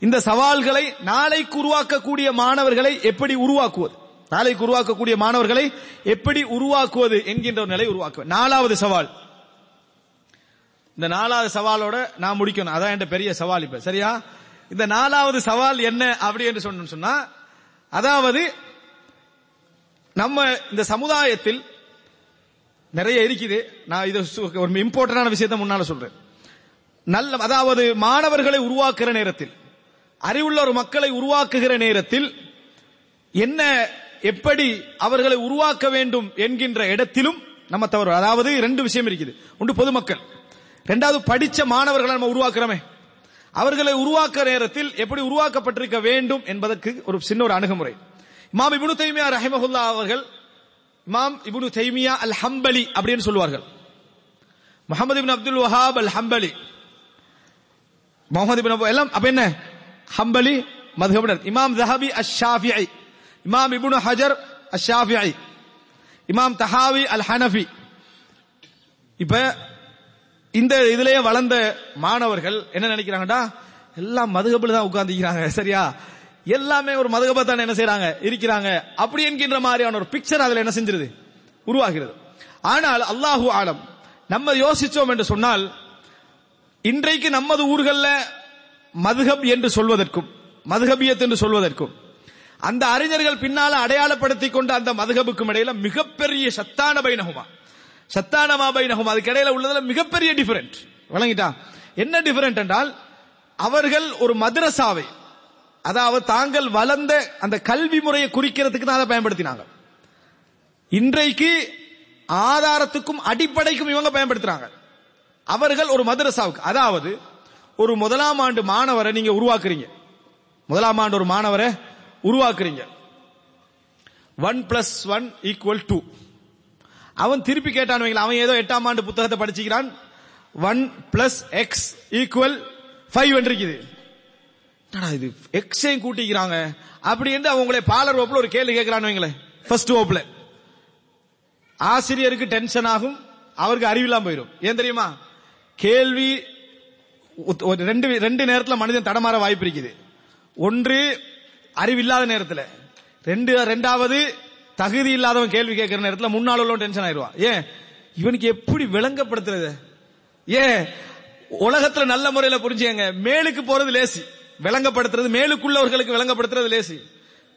B: இந்த சவால்களை நாளைக்கு உருவாக்கக்கூடிய மாணவர்களை எப்படி உருவாக்குவது? நாளைக்கு உருவாக்கக்கூடிய மாணவர்களை எப்படி உருவாக்குவது என்கின்ற ஒரு நிலை உருவாக்குவது நாலாவது சவால். இந்த நாலாவது சவாலோட நான் முடிக்கணும். அதான் என் பெரிய சவால் இப்ப. சரியா? இந்த நாலாவது சவால் என்ன அப்படி என்று சொன்னோம்னு சொன்னா அதாவது நம்ம இந்த சமுதாயத்தில் நிறைய இருக்குது. நான் இது ஒரு இம்பார்ட்டன்டான விஷயத்த முன்னால சொல்றேன். நல்ல அதாவது மாணவர்களை உருவாக்குற நேரத்தில் அறிவுள்ள ஒரு மக்களை உருவாக்குகிற நேரத்தில் என்ன எப்படி அவர்களை உருவாக்க வேண்டும் என்கின்ற இடத்திலும் நம்ம தவறு. அதாவது ரெண்டு விஷயம் இருக்குது. ஒன்று பொதுமக்கள். ரெண்டாவது படித்த மாணவர்களை நம்ம உருவாக்குறோமே. அவர்களை உருவாக்க நேரத்தில் எப்படி உருவாக்கப்பட்டிருக்க வேண்டும் என்பதற்கு ஒரு சின்ன ஒரு அணுகுமுறை. இமாம் இபுனு தைமியா ரஹிமஹுல்லா அவர்கள் இமாம் இபுனு தைமியா அல் ஹம்பலி அப்படின்னு சொல்லுவார்கள். Muhammad ibn Abdul Wahhab Al Hanbali Muhammad ibn எல்லாம் அப்ப என்ன? ஹம்பலி மதுஹபனர். இமாம் ஜஹபி அஷ் இமாம் இபுனு ஹஜர் அஷாஃபி ஷாஃபிஐ இமாம் தஹாவி அல் ஹனஃபி இப்ப இந்த இதுலயே வளர்ந்த மாணவர்கள் என்ன நினைக்கிறாங்கடா? எல்லாம் மதுகப்பில் தான் உட்கார்ந்துக்கிறாங்க சரியா? எல்லாமே ஒரு மதுகப்பை தான் என்ன செய்யறாங்க இருக்கிறாங்க. அப்படி என்கின்ற மாதிரியான ஒரு பிக்சர் அதுல என்ன செஞ்சிருது? உருவாகிறது. ஆனால் அல்லாஹு ஆலம் நம்ம யோசிச்சோம் என்று சொன்னால் இன்றைக்கு நமது ஊர்களில் மதுகப் என்று சொல்வதற்கும் மதுகபியத் என்று சொல்வதற்கும் அந்த அறிஞர்கள் பின்னால அடையாளப்படுத்திக் கொண்ட அந்த மதுகபுக்கும் இடையில மிகப்பெரிய சத்தான பைனகுமா? சத்தானமா பைனகுமா? அதுக்கு இடையில உள்ளதுல மிகப்பெரிய டிஃபரெண்ட் வழங்கிட்டா என்ன டிஃபரெண்ட் என்றால் அவர்கள் ஒரு மதரசாவை அதாவது தாங்கள் வளர்ந்த அந்த கல்வி முறையை குறிக்கிறதுக்கு தான் அதை பயன்படுத்தினாங்க. இன்றைக்கு ஆதாரத்துக்கும் அடிப்படைக்கும் இவங்க பயன்படுத்துறாங்க. அவர்கள் ஒரு மதரசாவுக்கு அதாவது ஒரு முதலாம் ஆண்டு மாணவரை நீங்க உருவாக்குறீங்க. முதலாம் ஆண்டு ஒரு மாணவரை உருவாக்குறீங்க. One plus one equal two அவன் திருப்பி கேட்டான் வைங்களேன், அவன் ஏதோ எட்டாம் ஆண்டு புத்தகத்தை படிச்சுக்கிறான். One plus X equal five இருக்குது இது எக்ஸையும் கூட்டிக்கிறாங்க. அப்படி என்று அவங்களே பாலர் வகுப்புல ஒரு கேள்வி கேட்கிறான்னு வைங்களேன் ஃபர்ஸ்ட் வகுப்புல. ஆசிரியருக்கு டென்ஷன் ஆகும் அவருக்கு அறிவில்லாம போயிடும். ஏன் தெரியுமா? கேள்வி ரெண்டு ரெண்டு நேரத்தில் மனிதன் தடமாற வாய்ப்பு இருக்குது. ஒன்று அறிவில்லாத நேரத்தில். ரெண்டு ரெண்டாவது தகுதி இல்லாதவன் கேள்வி கேட்கிற நேரத்தில் முன்னாள் உள்ளவன் டென்ஷன் ஆயிடுவான். ஏன்? இவனுக்கு எப்படி விளங்கப்படுத்துறது? ஏன்? உலகத்துல நல்ல முறையில புரிஞ்சுங்க மேலுக்கு போறது லேசி. விளங்கப்படுத்துறது மேலுக்குள்ளவர்களுக்கு விளங்கப்படுத்துறது லேசி.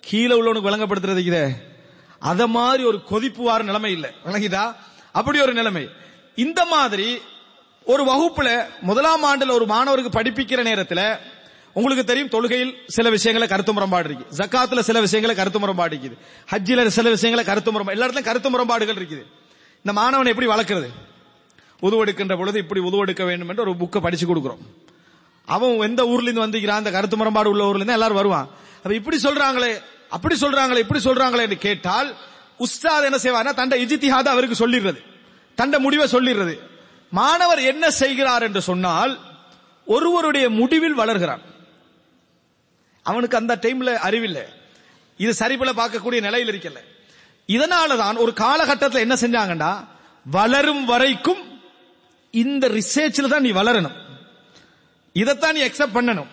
B: கீழே உள்ளவனுக்கு விளங்கப்படுத்துறது இதே. அத மாதிரி ஒரு கொதிப்புவார நிலைமை இல்ல. விளங்கிதா அப்படி ஒரு நிலைமை. இந்த மாதிரி ஒரு வகுப்புல முதலாம் ஆண்டுல ஒரு மாணவருக்கு படிப்பிக்கிற நேரத்துல உங்களுக்கு தெரியும் தொழுகையில் சில விஷயங்களை கருத்து முரண்பாடு இருக்கு. ஜக்காத்துல சில விஷயங்களை கருத்து முரண்பாடு இருக்குது. ஹஜ்ஜில சில விஷயங்களை கருத்து முரண்பாடு எல்லா இடத்துலயும் கருத்து முரண்பாடுகள் இருக்குது. இந்த மாணவனை எப்படி வளர்க்குறது? உதுவெடுக்கின்ற பொழுது இப்படி உதுவெடுக்க வேண்டும் என்று ஒரு புக்கை படிச்சு கொடுக்குறோம். அவன் எந்த ஊர்ல இருந்து வந்துக்கிறான் அந்த கருத்து முரண்பாடு உள்ள ஊர்ல இருந்து எல்லாரும் வருவான். அப்ப இப்படி சொல்றாங்களே அப்படி சொல்றாங்களே இப்படி சொல்றாங்களே என்று கேட்டால் உஸ்தாத் என்ன செய்வார்னா தண்டை இஜித்திஹாத அவருக்கு சொல்லிடுறது. தண்டை முடிவை சொல்லிடுறது. மாணவர் என்ன செய்கிறார் என்று சொன்னால் ஒருவருடைய முடிவில் வளர்கிறான். அவனுக்கு அந்த டைம்ல அறிவில்லை. இது சரிபல பார்க்கக்கூடிய நிலையில் இருக்கல. இதனாலதான் ஒரு காலகட்டத்தில் என்ன செஞ்சாங்கன்னா வளரும் வரைக்கும் இந்த ரிசர்ச்ல தான் நீ வளரணும். இதைத்தான் நீ அக்செப்ட் பண்ணணும்.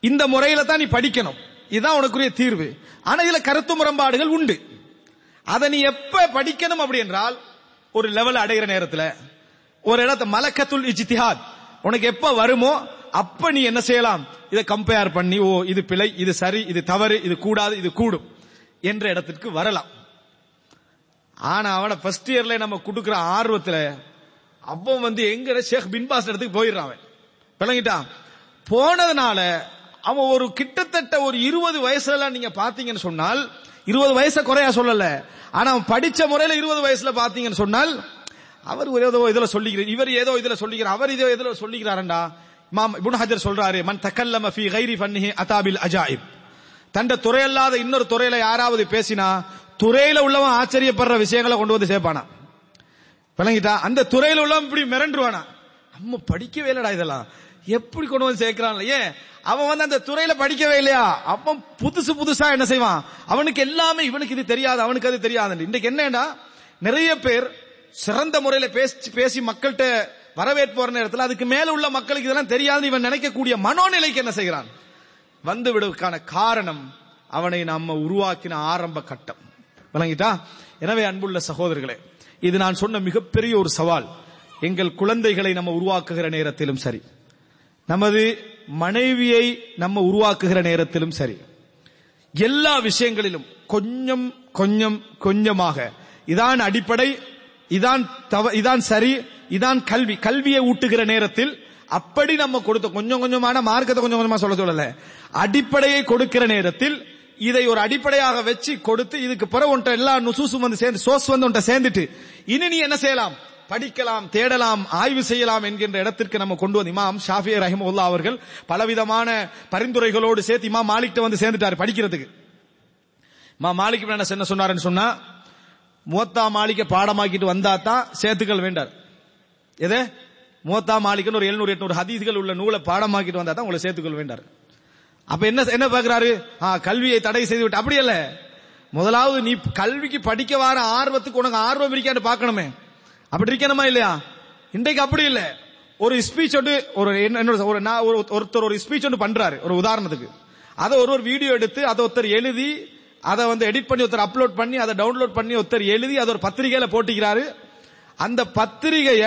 B: இந்த முறையில தான் நீ படிக்கணும். இதுதான் உனக்குரிய தீர்வு. ஆனா இதுல கருத்து முரண்பாடுகள் உண்டு. அதை நீ எப்ப படிக்கணும் அப்படி என்றால் ஒரு லெவல் அடைகிற நேரத்தில் ஒரு இடத்த மலக்கத்துல் இஜித்திஹாத் உனக்கு எப்ப வருமோ அப்ப நீ என்ன செய்யலாம்? இதை கம்பேர் பண்ணி ஓ இது பிழை இது சரி இது தவறு இது கூடாது இது கூடும் என்ற இடத்திற்கு வரலாம். ஆனா அவனை ஃபர்ஸ்ட் இயர்ல நம்ம கொடுக்கிற ஆர்வத்துல அவன் வந்து எங்க ஷேக் பின்பாஸ் இடத்துக்கு போயிடுறான் அவன். விளங்கிட்டான். போனதுனால அவன் ஒரு கிட்டத்தட்ட ஒரு இருபது வயசுல நீங்க பாத்தீங்கன்னு சொன்னால் இருபது வயசை குறையா சொல்லல. ஆனா அவன் படிச்ச முறையில இருபது வயசுல பாத்தீங்கன்னு சொன்னால் அவர் ஏதோ இதுல சொல்லிக்கிறார் இவர் ஏதோ இதுல சொல்லிக்கிறார் அவர் இதோ இதுல சொல்லிக்கிறாரண்டா. மாம் இபுன் ஹஜர் சொல்றாரு மன் தக்கல்லம ஃபி கைரி ஃபன்னிஹி அதாபில் அஜாயிப். தண்ட துறையல்லாத இன்னொரு துறையில யாராவது பேசினா துறையில உள்ளவன் ஆச்சரியப்படுற விஷயங்களை கொண்டு வந்து சேர்ப்பானா? விளங்கிட்டா? அந்த துறையில உள்ளவன் இப்படி மிரண்டுருவானா? நம்ம படிக்கவே இல்லடா இதெல்லாம். எப்படி கொண்டு வந்து சேர்க்கிறான்? ஏன்? அவன் வந்து அந்த துறையில படிக்கவே இல்லையா? அவன் புதுசு புதுசா என்ன செய்வான்? அவனுக்கு எல்லாமே இவனுக்கு இது தெரியாது அவனுக்கு அது தெரியாது இன்னைக்கு என்னன்னா நிறைய பேர் சிறந்த முறையில பேசி பேசி மக்கள்கிட்ட வரவேற்போற நேரத்தில் அதுக்கு மேல உள்ள மக்களுக்கு இதெல்லாம் தெரியாது இவன் நினைக்கக்கூடிய மனோநிலைக்கு என்ன செய்கிறான்? வந்து விடுவதற்கான காரணம் அவனை நம்ம உருவாக்கின ஆரம்ப கட்டம். விளங்கிட்டா? எனவே அன்புள்ள சகோதரர்களே இது நான் சொன்ன மிகப்பெரிய ஒரு சவால். எங்கள் குழந்தைகளை நம்ம உருவாக்குகிற நேரத்திலும் சரி. நமது மனைவியை நம்ம உருவாக்குகிற நேரத்திலும் சரி. எல்லா விஷயங்களிலும் கொஞ்சம் கொஞ்சம் கொஞ்சமாக. இதான் அடிப்படை இதான் தவ இதான் சரி இதான் கல்வி. கல்வியை ஊட்டுகிற நேரத்தில் அப்படி நம்ம கொடுத்த கொஞ்சம் கொஞ்சமான மார்க்கத்தை கொஞ்சம் கொஞ்சமா சொல்ல சொல்லல. அடிப்படையை கொடுக்கிற நேரத்தில் இதை ஒரு அடிப்படையாக வச்சு கொடுத்து இதுக்கு பிறகு உன்ட்ட எல்லா நுசூசும் வந்து சேர்ந்து சோஸ் வந்து உன்ட்ட சேர்ந்துட்டு இனி நீ என்ன செய்யலாம்? படிக்கலாம் தேடலாம் ஆய்வு செய்யலாம் என்கின்ற இடத்திற்கு நம்ம கொண்டு வந்து இமாம் ஷாஃபி ரஹிமுல்லா அவர்கள் பலவிதமான பரிந்துரைகளோடு சேர்த்து இமாம் மாலிக் வந்து சேர்ந்துட்டாரு படிக்கிறதுக்கு. மா மாலிக் என்ன சொன்னாருன்னு சொன்னா மூத்தா மாளிகை பாடமாக்கிட்டு வந்தா தான் சேர்த்துக்கள் வேண்டார். எது? மூத்தா மாளிகைன்னு ஒரு எழுநூறு எட்நூறு ஹதீஸ்கள் உள்ள நூலை பாடமாக்கிட்டு வந்தா தான் உங்களை சேர்த்துக்கள் வேண்டார் அப்ப என்ன என்ன பாக்குறாரு ஆ, கல்வியை தடை செய்து விட்டு அப்படி இல்ல முதலாவது நீ கல்விக்கு படிக்க வர ஆர்வத்துக்கு உனக்கு ஆர்வம் இருக்கான்னு பார்க்கணுமே. அப்படி இருக்கணுமா இல்லையா? இன்றைக்கு அப்படி இல்ல. ஒரு ஸ்பீச் ஒன்று ஒரு என்ன- என்னோட ஒரு நான் ஒரு ஒருத்தர் ஒரு ஸ்பீச் ஒன்று பண்றாரு ஒரு உதாரணத்துக்கு. அதை ஒரு ஒரு வீடியோ எடுத்து அதை ஒருத்தர் எழுதி அதை வந்து எடிட் பண்ணி ஒருத்தர் அப்லோட் பண்ணி அதை டவுன்லோட் பண்ணி ஒருத்தர் எழுதி அதை ஒரு பத்திரிகையில போட்டிக்கிறாரு. அந்த பத்திரிகைய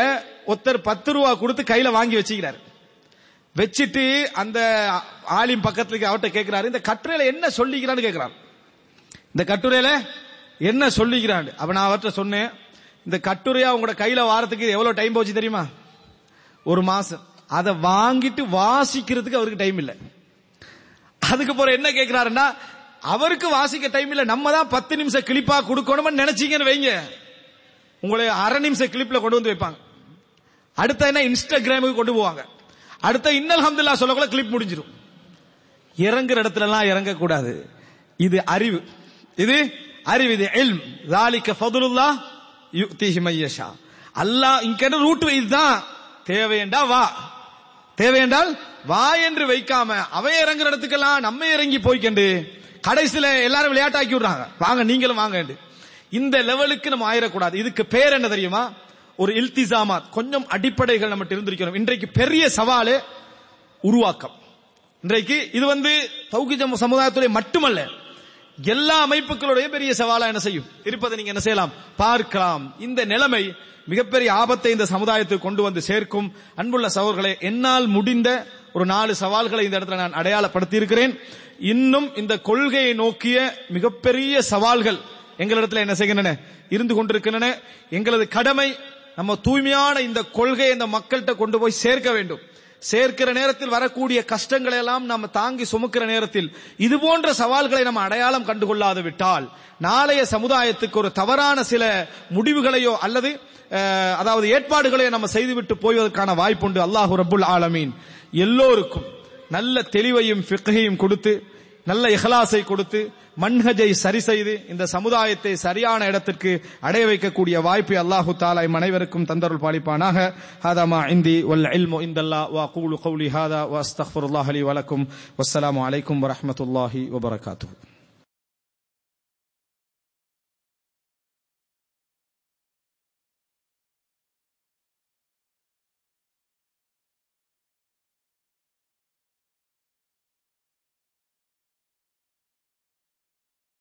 B: ஒருத்தர் பத்து ரூபா கொடுத்து கையில வாங்கி வச்சுக்கிறார். வச்சுட்டு அந்த ஆலிம் பக்கத்துல அவர்கிட்ட கேட்கிறாரு இந்த கட்டுரையில என்ன சொல்லிக்கிறான்னு கேட்கிறார் இந்த கட்டுரையில என்ன சொல்லிக்கிறான் அப்ப நான் அவர்கிட்ட சொன்னேன் இந்த கட்டுரையா உங்களோட கையில வாரத்துக்கு எவ்வளவு டைம் போச்சு தெரியுமா? ஒரு மாசம். அதை வாங்கிட்டு வாசிக்கிறதுக்கு அவருக்கு டைம் இல்லை. அதுக்கு போற என்ன கேட்கிறாருன்னா அவருக்கு வாசிக்க டைம் இல்ல. நம்ம தான் பத்து நிமிஷம் கிளிப்பா கொடுக்கணும்னு நினைச்சீங்கன்னு வைங்க. உங்களை அரை நிமிஷம் கிளிப்ல கொண்டு வந்து வைப்பாங்க. அடுத்த என்ன இன்ஸ்டாகிராமுக்கு கொண்டு போவாங்க. அடுத்த இன்னல் ஹம்துல்லா சொல்லக்குள்ள கிளிப் முடிஞ்சிடும் இறங்குற இடத்துல எல்லாம் இறங்கக்கூடாது. இது அறிவு. இது அறிவு இது எல்ம் லாலிக்க ஃபதுலுல்லா யுக்தி ஹிமையஷா அல்லாஹ் இங்க ரூட் இதுதான். தேவையண்டா வா. தேவையென்றால் வா என்று வைக்காம அவன் இறங்குற இடத்துக்கெல்லாம் நம்ம இறங்கி போய்க்கண்டு கடைசியில எல்லாரும் விளையாட்டாக்கி விடுறாங்க. வாங்க நீங்களும் வாங்கண்டு இந்த லெவலுக்கு நம்ம ஆயிடக்கூடாது இதுக்கு பேர் என்ன தெரியுமா? ஒரு இல்திசாமாத். கொஞ்சம் அடிப்படைகள் நம்ம இருந்திருக்கிறோம் இன்றைக்கு பெரிய சவாலு உருவாக்கம். இன்றைக்கு இது வந்து தௌகிஜ சமுதாயத்துடைய மட்டுமல்ல எல்லா அமைப்புகளுடைய பெரிய சவாலா என்ன செய்யும்? இருப்பதை நீங்க என்ன செய்யலாம்? பார்க்கலாம். இந்த நிலைமை மிகப்பெரிய ஆபத்தை இந்த சமுதாயத்துக்கு கொண்டு வந்து சேர்க்கும். அன்புள்ள சகோதரர்களே என்னால் முடிந்த ஒரு நாலு சவால்களை இந்த இடத்துல நான் அடையாளப்படுத்தி இருக்கிறேன் இன்னும் இந்த கொள்கையை நோக்கிய மிகப்பெரிய சவால்கள் எங்களிடத்தில் என்ன செய்கின்றன? இருந்து கொண்டிருக்கின்றன. எங்களது கடமை நம்ம தூய்மையான இந்த கொள்கையை இந்த மக்கள்கிட்ட கொண்டு போய் சேர்க்க வேண்டும். சேர்க்கிற நேரத்தில் வரக்கூடிய கஷ்டங்களை எல்லாம் நம்ம தாங்கி சுமக்கிற நேரத்தில் இது போன்ற சவால்களை நம்ம அடையாளம் கண்டுகொள்ளாது விட்டால் நாளைய சமுதாயத்துக்கு ஒரு தவறான சில முடிவுகளையோ அல்லது அதாவது ஏற்பாடுகளையோ நம்ம செய்துவிட்டு போய்வதற்கான வாய்ப்புண்டு அல்லாஹு ரபுல் ஆலமீன். எல்லோருக்கும் நல்ல தெளிவையும் ஃபிக்ஹையும் கொடுத்து நல்ல இஹலாசை கொடுத்து மன்ஹஜை சரி செய்து இந்த சமுதாயத்தை சரியான இடத்திற்கு அடைய வைக்கக்கூடிய வாய்ப்பை அல்லாஹு தாலா இம் அனைவருக்கும் தந்தருள் பாலிப்பானாக. ஹாதாமா இந்தி வல் இல்மு இந்தல்லா வா கூலு கௌலி ஹாதா வா அஸ்தக்ஃபிருல்லாஹ் லி வலக்கும் வஸ்ஸலாமு அலைக்கும் வரஹ்மத்துல்லாஹி வபரகாத்து